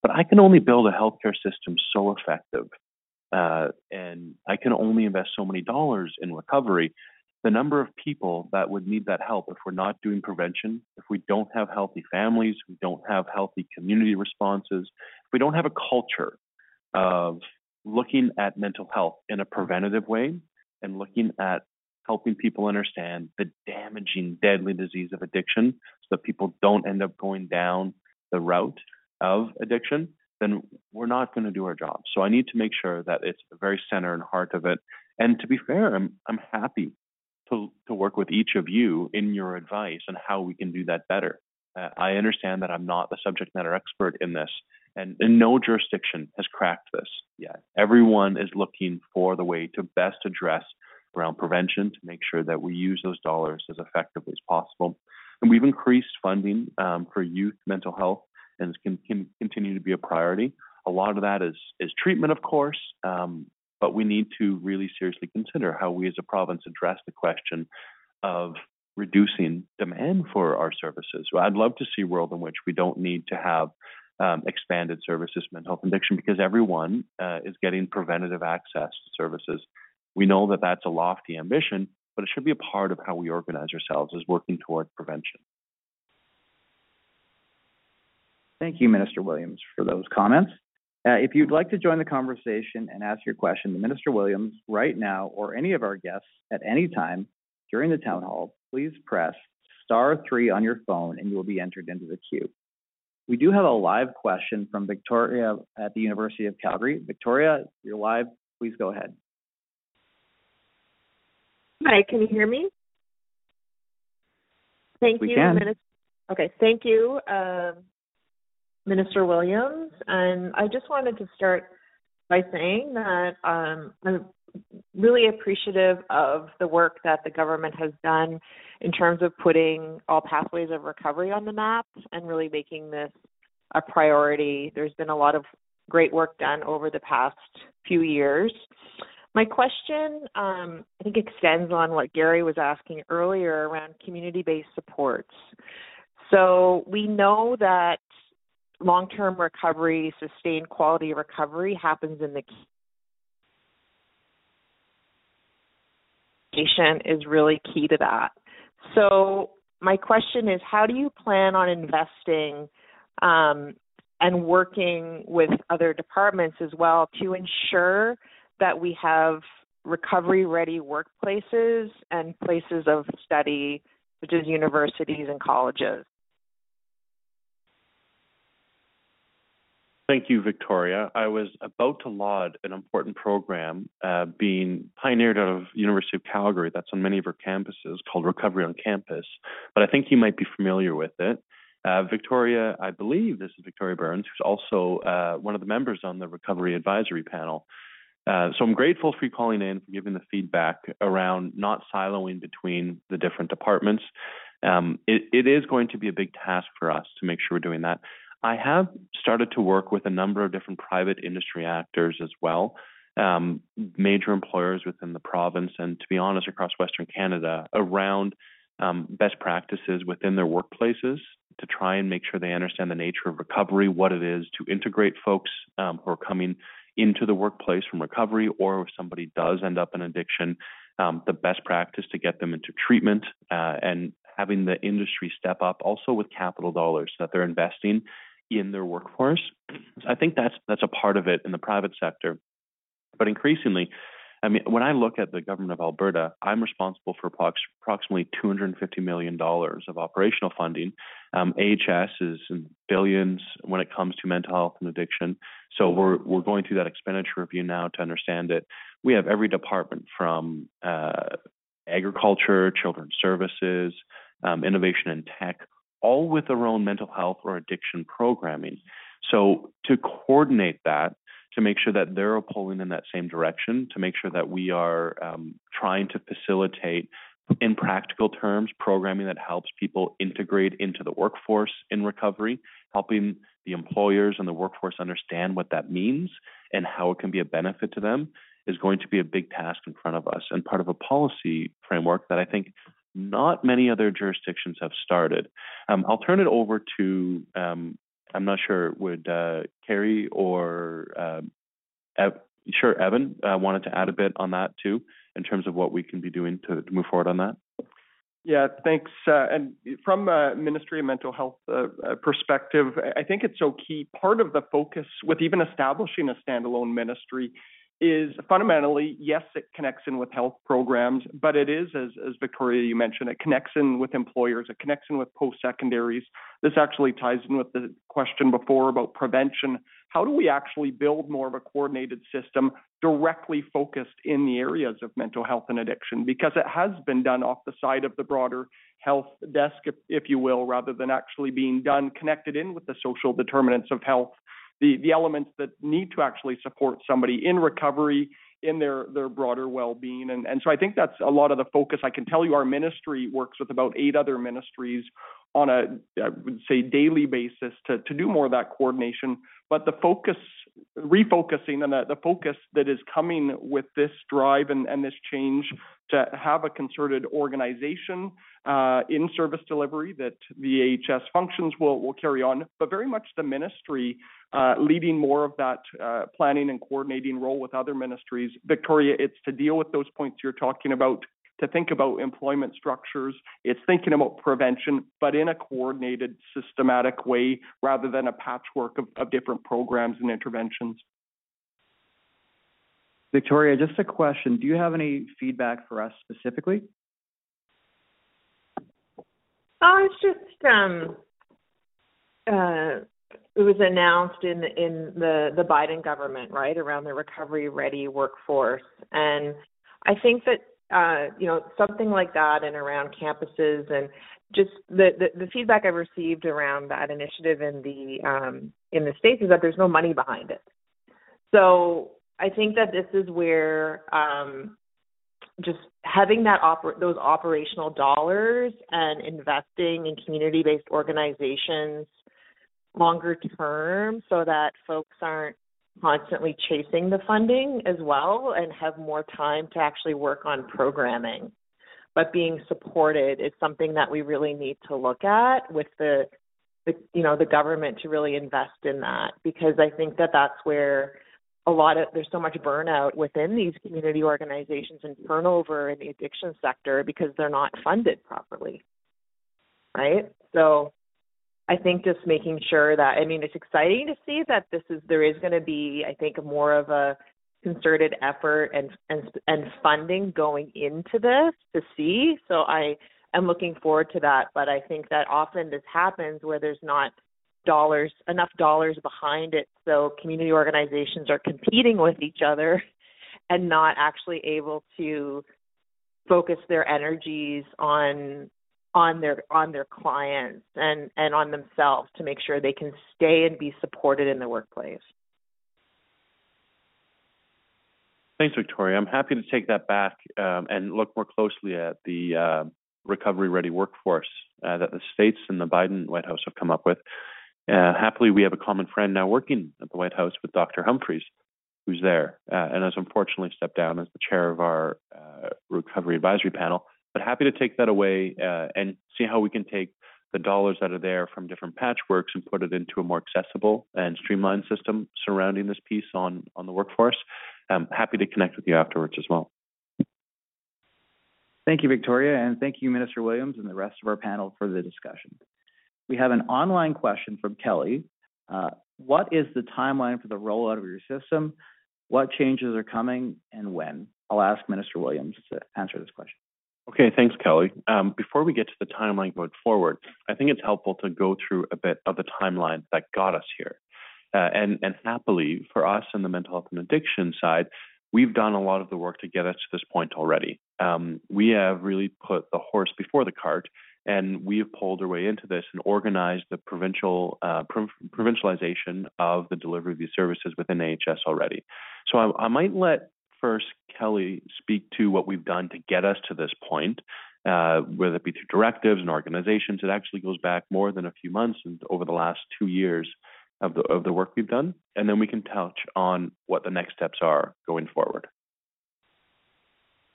But I can only build a healthcare system so effective, uh, and I can only invest so many dollars in recovery. The number of people that would need that help if we're not doing prevention, if we don't have healthy families, we don't have healthy community responses, if we don't have a culture of looking at mental health in a preventative way and looking at helping people understand the damaging, deadly disease of addiction, so that people don't end up going down the route of addiction, then we're not going to do our job. So I need to make sure that it's the very center and heart of it. And to be fair, I'm I'm happy to work with each of you in your advice on how we can do that better. Uh, I understand that I'm not the subject matter expert in this, and no jurisdiction has cracked this yet. Everyone is looking for the way to best address around prevention, to make sure that we use those dollars as effectively as possible. And we've increased funding um, for youth mental health, and it can continue to be a priority. A lot of that is is treatment, of course, um, but we need to really seriously consider how we, as a province, address the question of reducing demand for our services. So I'd love to see a world in which we don't need to have expanded services, mental health addiction, because everyone is getting preventative access to services. We know that that's a lofty ambition, but it should be a part of how we organize ourselves as working towards prevention. Thank you, Minister Williams, for those comments. Uh, if you'd like to join the conversation and ask your question to Minister Williams right now or any of our guests at any time during the town hall, please press star three on your phone and you will be entered into the queue. We do have a live question from Victoria at the University of Calgary. Victoria, you're live. Please go ahead. Hi, can you hear me? Thank we you, can. Minister. Okay, thank you, uh, Minister Williams. And I just wanted to start by saying that um, I'm really appreciative of the work that the government has done in terms of putting all pathways of recovery on the map and really making this a priority. There's been a lot of great work done over the past few years. My question, um, I think, extends on what Gary was asking earlier around community based supports. So we know that long term recovery, sustained quality recovery happens in the is really key to that. So my question is, how do you plan on investing um, and working with other departments as well to ensure that we have recovery ready workplaces and places of study, such as universities and colleges? Thank you, Victoria. I was about to laud an important program uh, being pioneered out of University of Calgary that's on many of our campuses called Recovery on Campus, but I think you might be familiar with it. Uh, Victoria, I believe this is Victoria Burns, who's also uh, one of the members on the Recovery Advisory Panel. Uh, so I'm grateful for you calling in, for giving the feedback around not siloing between the different departments. Um, it, it is going to be a big task for us to make sure we're doing that. I have started to work with a number of different private industry actors as well, um, major employers within the province, and to be honest, across Western Canada, around um, best practices within their workplaces to try and make sure they understand the nature of recovery, what it is to integrate folks um, who are coming into the workplace from recovery, or if somebody does end up in addiction, um, the best practice to get them into treatment uh, and having the industry step up also with capital dollars that they're investing in their workforce. So I think that's that's a part of it in the private sector. But increasingly, I mean, when I look at the government of Alberta, I'm responsible for approximately $250 million of operational funding. Um, AHS is in billions when it comes to mental health and addiction. So we're we're going through that expenditure review now to understand it. We have every department from uh, agriculture, children's services, um, innovation and tech, all with their own mental health or addiction programming. So to coordinate that, to make sure that they're pulling in that same direction, to make sure that we are um, trying to facilitate, in practical terms, programming that helps people integrate into the workforce in recovery, helping the employers and the workforce understand what that means and how it can be a benefit to them is going to be a big task in front of us and part of a policy framework that I think not many other jurisdictions have started. Um, I'll turn it over to, um, I'm not sure, would uh, Kerry or, uh, Ev- sure, Evan uh, wanted to add a bit on that too, in terms of what we can be doing to, to move forward on that? Yeah, thanks. Uh, and from a Ministry of Mental Health uh, uh, perspective, I think it's so key. Part of the focus with even establishing a standalone ministry is fundamentally, yes, it connects in with health programs, but it is, as, as Victoria, you mentioned, it connects in with employers, it connects in with post secondaries. This actually ties in with the question before about prevention. How do we actually build more of a coordinated system directly focused in the areas of mental health and addiction? Because it has been done off the side of the broader health desk, if, if you will, rather than actually being done connected in with the social determinants of health the, the elements that need to actually support somebody in recovery in their, their broader well-being. And, and so I think that's a lot of the focus. I can tell you our ministry works with about eight other ministries on a, I would say, daily basis to, to do more of that coordination. But the focus, refocusing and the, the focus that is coming with this drive and, and this change to have a concerted organization uh, in service delivery that the AHS functions will, will carry on, but very much the ministry uh, leading more of that uh, planning and coordinating role with other ministries. Victoria, it's to deal with those points you're talking about to think about employment structures. It's thinking about prevention, but in a coordinated, systematic way rather than a patchwork of, of different programs and interventions. Victoria, just a question. Do you have any feedback for us specifically? Oh, it's just um, uh, it was announced in in the the Biden government, right, around the recovery ready workforce, and I think that uh, you know something like that, and around campuses, and just the, the the feedback I've received around that initiative in the um, in the states is that there's no money behind it. So I think that this is where um, just having that oper- those operational dollars and investing in community-based organizations longer term so that folks aren't constantly chasing the funding as well and have more time to actually work on programming. But being supported is something that we really need to look at with the, the you know the government to really invest in that because I think that that's where a lot of there's so much burnout within these community organizations and turnover in the addiction sector because they're not funded properly right so i think just making sure that i mean it's exciting to see that this is there is going to be i think more of a concerted effort and and and funding going into this to see. So i am looking forward to that but i think that often this happens where there's not dollars enough dollars behind it. So community organizations are competing with each other and not actually able to focus their energies on on their on their clients and and on themselves to make sure they can stay and be supported in the workplace. Thanks, Victoria. I'm happy to take that back um, and look more closely at the uh, recovery ready workforce uh, that the states and the Biden White House have come up with. Uh, happily, we have a common friend now working at the White House with Dr. Humphreys, who's there uh, and has unfortunately stepped down as the chair of our uh, recovery advisory panel. But happy to take that away uh, and see how we can take the dollars that are there from different patchworks and put it into a more accessible and streamlined system surrounding this piece on on the workforce. I'm happy to connect with you afterwards as well. Thank you, Victoria, and thank you, Minister Williams, and the rest of our panel for the discussion. We have an online question from Kelly. Uh, what is the timeline for the rollout of your system? What changes are coming and when? I'll ask Minister Williams to answer this question. Okay, thanks, Kelly. Um, before we get to the timeline going forward, I think it's helpful to go through a bit of the timeline that got us here. Uh, and, and happily for us in the mental health and addiction side, we've done a lot of the work to get us to this point already. Um, we have really put the horse before the cart and we have pulled our way into this and organized the provincial uh, provincialization of the delivery of these services within AHS already. So I, I, might let first Kelly speak to what we've done to get us to this point, uh, whether it be through directives and organizations. It actually goes back more than a few months and over the last two years of the of the work we've done, and then we can touch on what the next steps are going forward.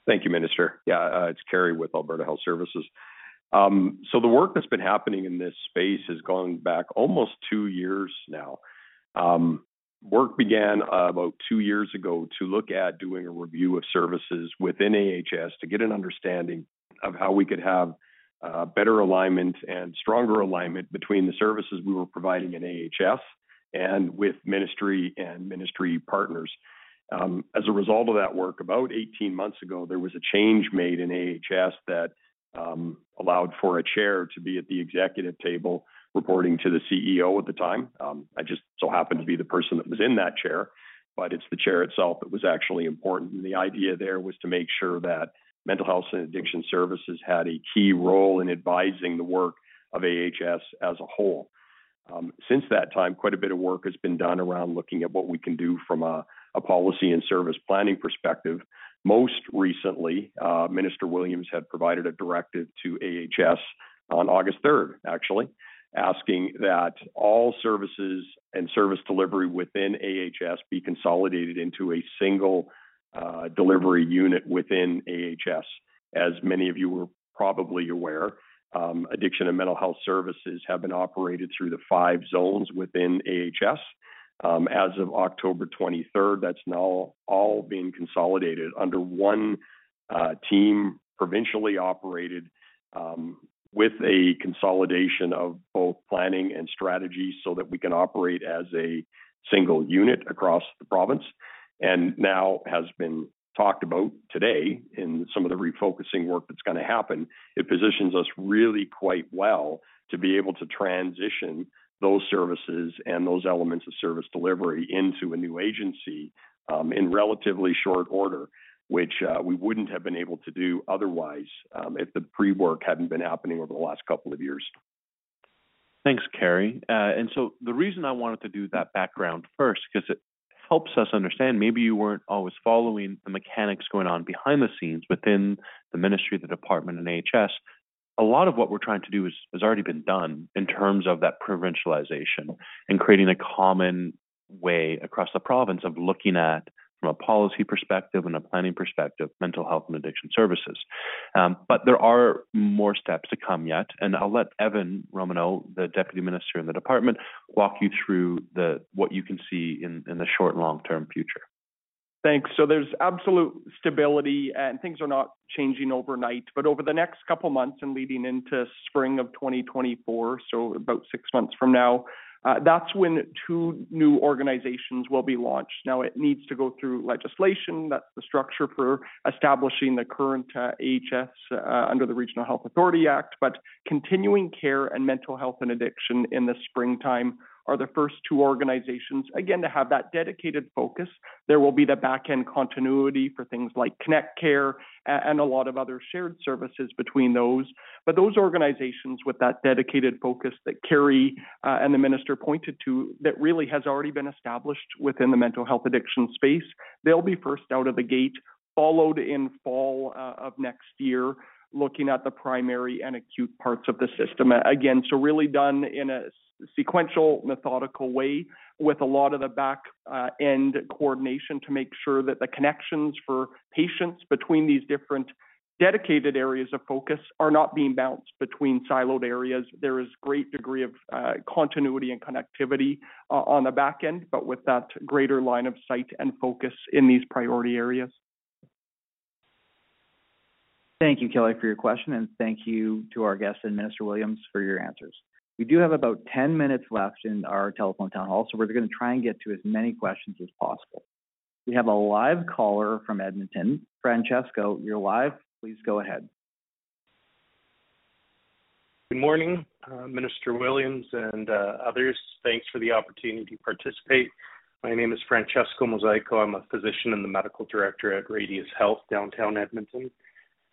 Thank you, Minister. Yeah, uh, it's Kerry with Alberta Health Services. Um, so the work that's been happening in this space has gone back almost two years now. Um, work began uh, about two years ago to look at doing a review of services within AHS to get an understanding of how we could have uh, better alignment and stronger alignment between the services we were providing in AHS and with ministry and ministry partners. Um, as a result of that work, about 18 months ago, there was a change made in AHS that um, allowed for a chair to be at the executive table reporting to the CEO at the time. Um, I just so happened to be the person that was in that chair, but it's the chair itself that was actually important. And the idea there was to make sure that mental health and addiction services had a key role in advising the work of AHS as a whole. Um, since that time, quite a bit of work has been done around looking at what we can do from a, a policy and service planning perspective most recently, uh, Minister Williams had provided a directive to AHS on August 3rd, actually, asking that all services and service delivery within AHS be consolidated into a single uh, delivery unit within AHS. As many of you were probably aware, um, addiction and mental health services have been operated through the five zones within AHS. Um, as of October 23rd, that's now all being consolidated under one uh, team provincially operated, with a consolidation of both planning and strategy so that we can operate as a single unit across the province. And now has been talked about today in some of the refocusing work that's gonna happen. It positions us really quite well to be able to transition those services and those elements of service delivery into a new agency, um, in relatively short order, which uh, we wouldn't have been able to do otherwise, um, if the pre-work hadn't been happening over the last couple of years. Thanks, Kerry. Uh, and so the reason I wanted to do that background first, because it helps us understand, maybe you weren't always following the mechanics going on behind the scenes within the ministry, the department, and AHS. A lot of what we're trying to do has already been done in terms of that provincialization and creating a common way across the province of looking at, from a policy perspective and a planning perspective, mental health and addiction services. Um, but there are more steps to come yet, and I'll let Evan Romanow, the Deputy Minister in the department, walk you through what you can see in the short and long-term future. Thanks. So there's absolute stability, and things are not changing overnight. But over the next couple months and leading into spring of 2024, so about six months from now, Uh, that's when two new organizations will be launched. Now, it needs to go through legislation. That's the structure for establishing the current uh, AHS uh, under the Regional Health Authority Act. But continuing Care and Mental Health and Addiction in the springtime are the first two organizations, again, to have that dedicated focus. There will be the back-end continuity for things like Connect Care and a lot of other shared services between those. But those organizations with that dedicated focus that Kerry uh, and the minister pointed to, that really has already been established within the mental health addiction space, they'll be first out of the gate, followed in fall uh, of next year, looking at the primary and acute parts of the system. Again, so really done in a sequential, methodical way with a lot of the back uh, end coordination to make sure that the connections for patients between these different dedicated areas of focus are not being bounced between siloed areas. There is great degree of uh, continuity and connectivity uh, on the back end, but with that greater line of sight and focus in these priority areas. Thank you, Kelly, for your question, and thank you to our guest and Minister Williams for your answers. We do have about 10 minutes left in our telephone town hall, so we're gonna try and get to as many questions as possible. We have a live caller from Edmonton. Francesco, you're live. Please go ahead. Good morning, uh, Minister Williams and uh, others. Thanks for the opportunity to participate. My name is Francesco Mosaico. I'm a physician and the medical director at Radius Health, downtown Edmonton.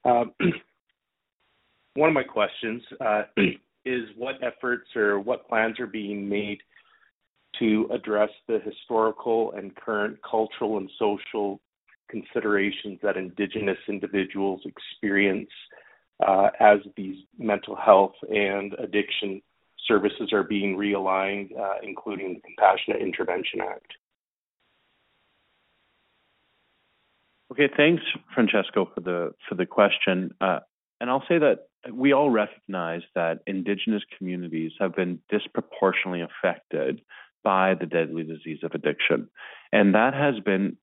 Um, one of my questions uh, is what efforts or what plans are being made to address the historical and current cultural and social considerations that Indigenous individuals experience uh, as these mental health and addiction services are being realigned, uh, including the Compassionate Intervention Act? Okay. Thanks, Francesco, for the for the question. Uh, and I'll say that we all recognize that Indigenous communities have been disproportionately affected by the deadly disease of addiction. And that has been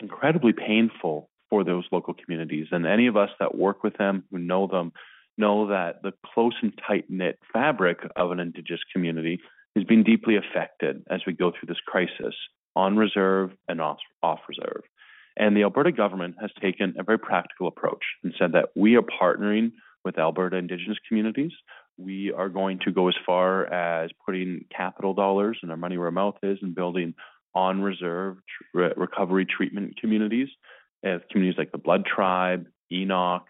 incredibly painful for those local communities. And any of us that work with them, who know them, know that the close and tight-knit fabric of an Indigenous community has been deeply affected as we go through this crisis on reserve and off, off reserve. And the Alberta government has taken a very practical approach and said that we are partnering with Alberta Indigenous communities. We are going to go as far as putting capital dollars and our money where our mouth is and building on reserve recovery treatment communities uh, communities like the Blood Tribe, Enoch,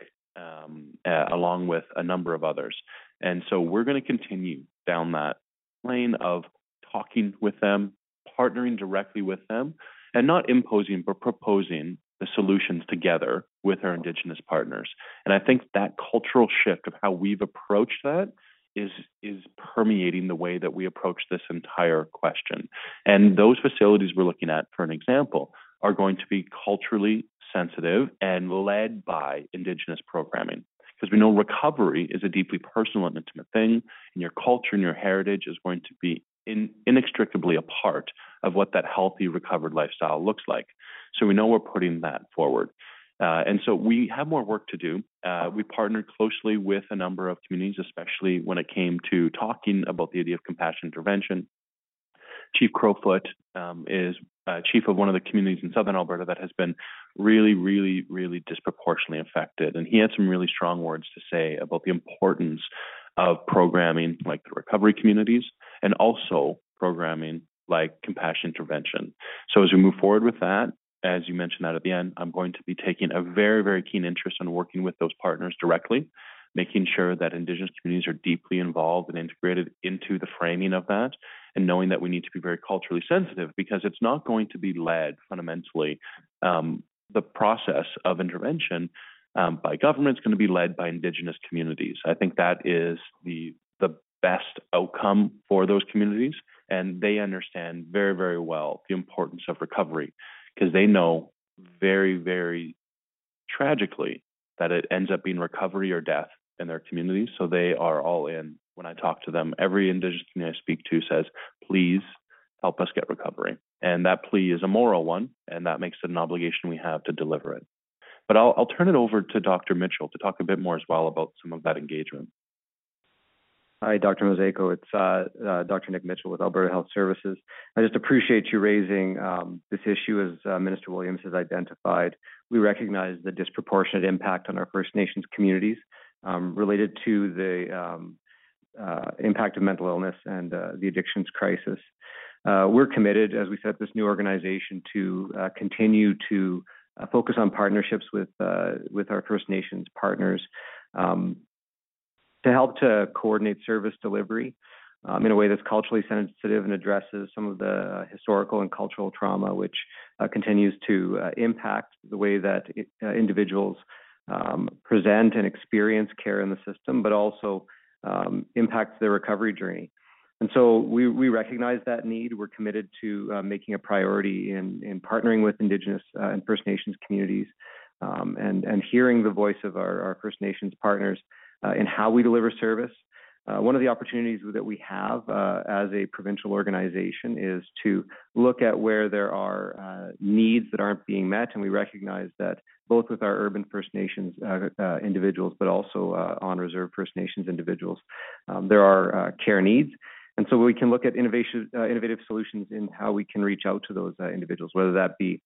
along with a number of others. And so we're gonna continue down that lane of talking with them, partnering directly with them, and not imposing, but proposing the solutions together with our Indigenous partners. And I think that cultural shift of how we've approached that is is permeating the way that we approach this entire question. And those facilities we're looking at, for an example, are going to be culturally sensitive and led by Indigenous programming. Because we know recovery is a deeply personal and intimate thing, and your culture and your heritage is going to be inextricably a part of what that healthy, recovered lifestyle looks like. So we know we're putting that forward. Uh, and so we have more work to do. Uh, we partnered closely with a number of communities, especially when it came to talking about the idea of compassion intervention. Chief Crowfoot um, is uh, chief of one of the communities in Southern Alberta that has been really, really, really disproportionately affected. And he had some really strong words to say about the importance of programming like the recovery communities and also programming like compassion intervention. So as we move forward with that, as you mentioned that at the end, I'm going to be taking a very, very keen interest in working with those partners directly, making sure that Indigenous communities are deeply involved and integrated into the framing of that, and knowing that we need to be very culturally sensitive because it's not going to be led fundamentally. Um, the process of intervention um, by government is going to be led by Indigenous communities. I think that is the the best outcome for those communities, and they understand very, very well the importance of recovery because they know very, very tragically that it ends up being recovery or death in their communities. So they are all in. When I talk to them, every Indigenous community I speak to says, please help us get recovery. And that plea is a moral one, and that makes it an obligation we have to deliver it. But I'll, I'll turn it over to Dr. Mitchell to talk a bit more as well about some of that engagement. Hi, Dr. Mosaico. It's uh, uh, Dr. Nick Mitchell with Alberta Health Services. I just appreciate you raising um, this issue as uh, Minister Williams has identified. We recognize the disproportionate impact on our First Nations communities um, related to the um, uh, impact of mental illness and uh, the addictions crisis. Uh, we're committed, as we set this new organization, to continue to focus on partnerships with with our First Nations partners. Um, to help to coordinate service delivery um, in a way that's culturally sensitive and addresses some of the uh, historical and cultural trauma which uh, continues to uh, impact the way that it, uh, individuals um, present and experience care in the system, but also um, impacts their recovery journey. And so we, we recognize that need. We're committed to uh, making a priority in, in partnering with Indigenous uh, and First Nations communities um, and, and hearing the voice of our, our First Nations partners uh, in how we deliver service. Uh, one of the opportunities that we have uh, as a provincial organization is to look at where there are uh, needs that aren't being met, and we recognize that both with our urban First Nations uh, uh, individuals, but also on reserve First Nations individuals, um, there are care needs. And so we can look at innovation, innovative solutions in how we can reach out to those individuals, whether that be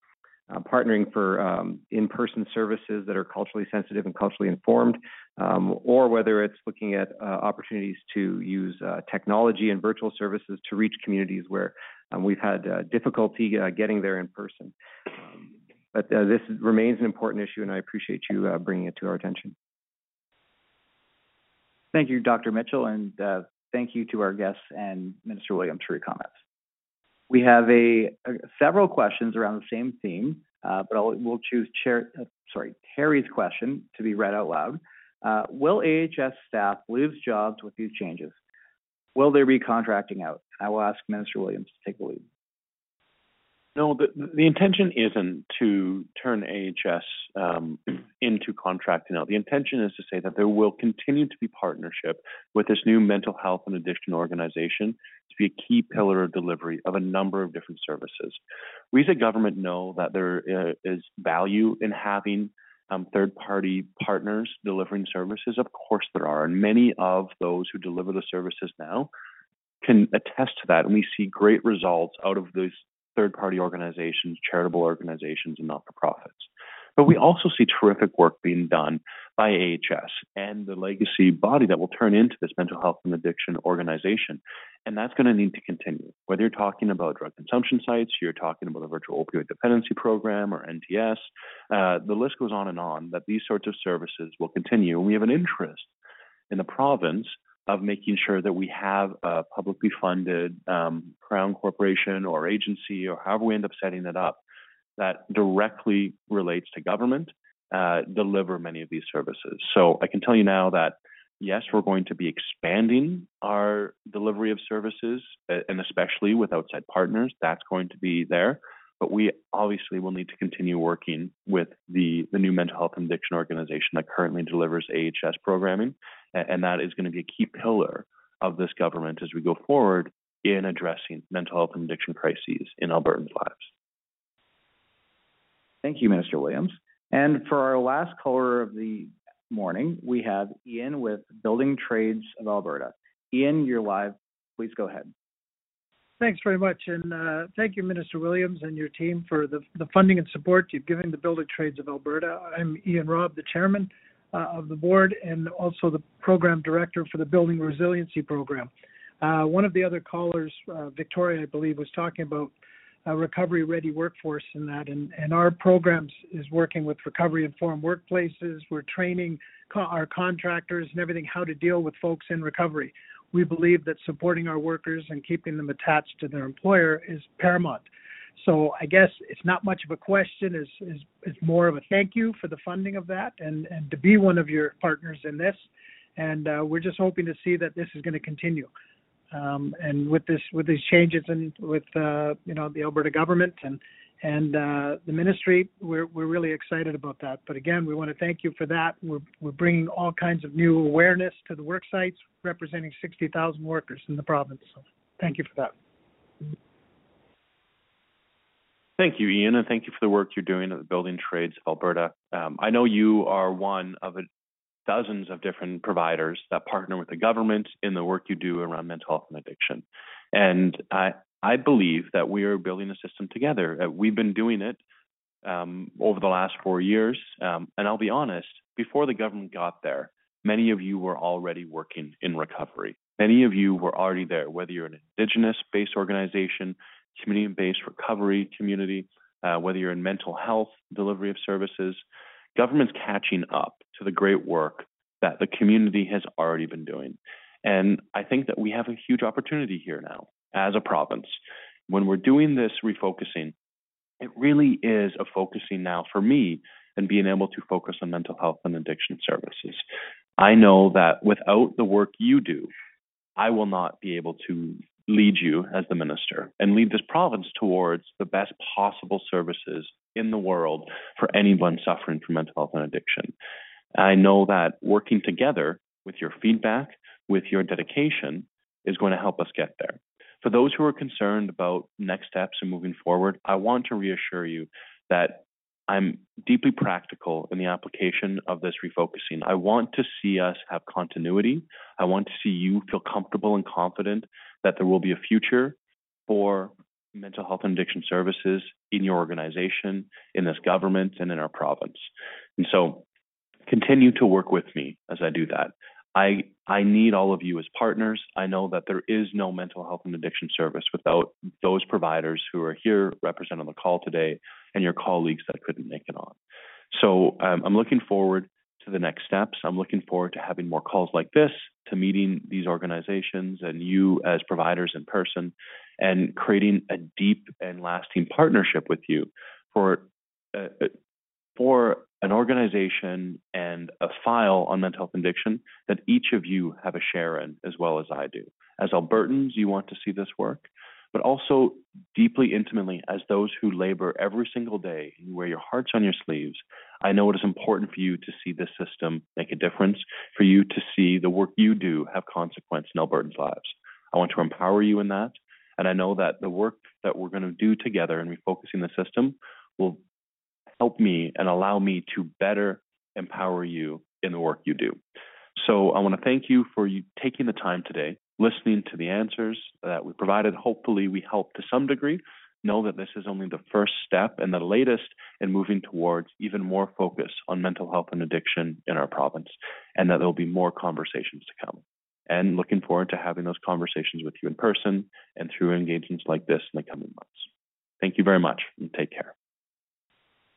uh, partnering for um, in-person services that are culturally sensitive and culturally informed, um, or whether it's looking at uh, opportunities to use uh, technology and virtual services to reach communities where um, we've had uh, difficulty uh, getting there in person. Um, but uh, this remains an important issue, and I appreciate you bringing it to our attention. Thank you, Dr. Mitchell, and thank you to our guests and Minister Williams for your comments. We have a, a several questions around the same theme, uh, but I'll, we'll choose Chair, uh, sorry, Terry's question to be read out loud. Uh, will AHS staff lose jobs with these changes? Will there be contracting out? I will ask Minister Williams to take the lead. No, the, the intention isn't to turn AHS um, into contracting out. The intention is to say that there will continue to be partnership with this new mental health and addiction organization to be a key pillar of delivery of a number of different services. We as a government know that there uh, value in having um, third party partners delivering services. Of course, there are. And many of those who deliver the services now can attest to that. And we see great results out of those third party organizations, charitable organizations, and not for profits. But we also see terrific work being done by AHS and the legacy body that will turn into this mental health and addiction organization. And that's going to need to continue. Whether you're talking about drug consumption sites, you're talking about a virtual opioid dependency program or NTS, uh, the list goes on and on that these sorts of services will continue. And we have an interest in the province of making sure that we have a publicly funded um, crown corporation or agency or however we end up setting it up that directly relates to government uh, deliver many of these services. So I can tell you now that yes, we're going to be expanding our delivery of services, and especially with outside partners, that's going to be there. But we obviously will need to continue working with the, the new mental health and addiction organization that currently delivers AHS programming and that is going to be a key pillar of this government as we go forward in addressing mental health and addiction crises in Albertans' lives. Thank you, Minister Williams. And for our last caller of the morning, we have Ian with Building Trades of Alberta. Ian, you're live. Please go ahead. Thanks very much, and uh, thank you, Minister Williams and your team for the, the funding and support you've given the Building Trades of Alberta. I'm Ian Robb, the chairman of the board and also the program director for the Building Resiliency Program. Uh, one of the other callers, uh, Victoria, I believe, was talking about a recovery ready workforce in that, and, and our programs is working with recovery informed workplaces. We're training co- our contractors and everything how to deal with folks in recovery. We believe that supporting our workers and keeping them attached to their employer is paramount. So I guess it's not much of a question. Is is is more of a thank you for the funding of that and and to be one of your partners in this. And uh, we're just hoping to see that this is going to continue. Um, and with this with these changes and with uh, you know the Alberta government and and uh, the ministry, we're we're really excited about that. But again, we want to thank you for that. We're we're bringing all kinds of new awareness to the work sites, representing 60,000 workers in the province. So thank you for that. Thank you, Ian, and thank you for the work you're doing at the Building Trades of Alberta. Um, I know you are one of a, dozens of different providers that partner with the government in the work you do around mental health and addiction. And I, I believe that we are building a system together. Uh, we've been doing it um, over the last four years. Um, and I'll be honest, before the government got there, many of you were already working in recovery. Many of you were already there, whether you're an Indigenous based organization, community-based recovery community, uh, whether you're in mental health delivery of services, government's catching up to the great work that the community has already been doing. And I think that we have a huge opportunity here now as a province. When we're doing this refocusing, it really is a focusing now for me and being able to focus on mental health and addiction services. I know that without the work you do, I will not be able to lead you as the minister and lead this province towards the best possible services in the world for anyone suffering from mental health and addiction. I know that working together with your feedback, with your dedication, is going to help us get there. For those who are concerned about next steps and moving forward, I want to reassure you that I'm deeply practical in the application of this refocusing. I want to see us have continuity. I want to see you feel comfortable and confident that there will be a future for mental health and addiction services in your organization, in this government, and in our province. And so continue to work with me as I do that. I I need all of you as partners. I know that there is no mental health and addiction service without those providers who are here represented on the call today and your colleagues that couldn't make it on. So um, I'm looking forward to the next steps. I'm looking forward to having more calls like this, to meeting these organizations and you as providers in person, and creating a deep and lasting partnership with you for uh, uh for an organization and a file on mental health addiction that each of you have a share in as well as I do. As Albertans, you want to see this work, but also deeply intimately as those who labor every single day and wear your hearts on your sleeves. I know it is important for you to see this system make a difference, for you to see the work you do have consequence in Albertans' lives. I want to empower you in that. And I know that the work that we're going to do together in refocusing the system will help me and allow me to better empower you in the work you do. So I want to thank you for you taking the time today, listening to the answers that we provided. Hopefully, we help to some degree. Know that this is only the first step and the latest in moving towards even more focus on mental health and addiction in our province, and that there will be more conversations to come. And looking forward to having those conversations with you in person and through engagements like this in the coming months. Thank you very much and take care.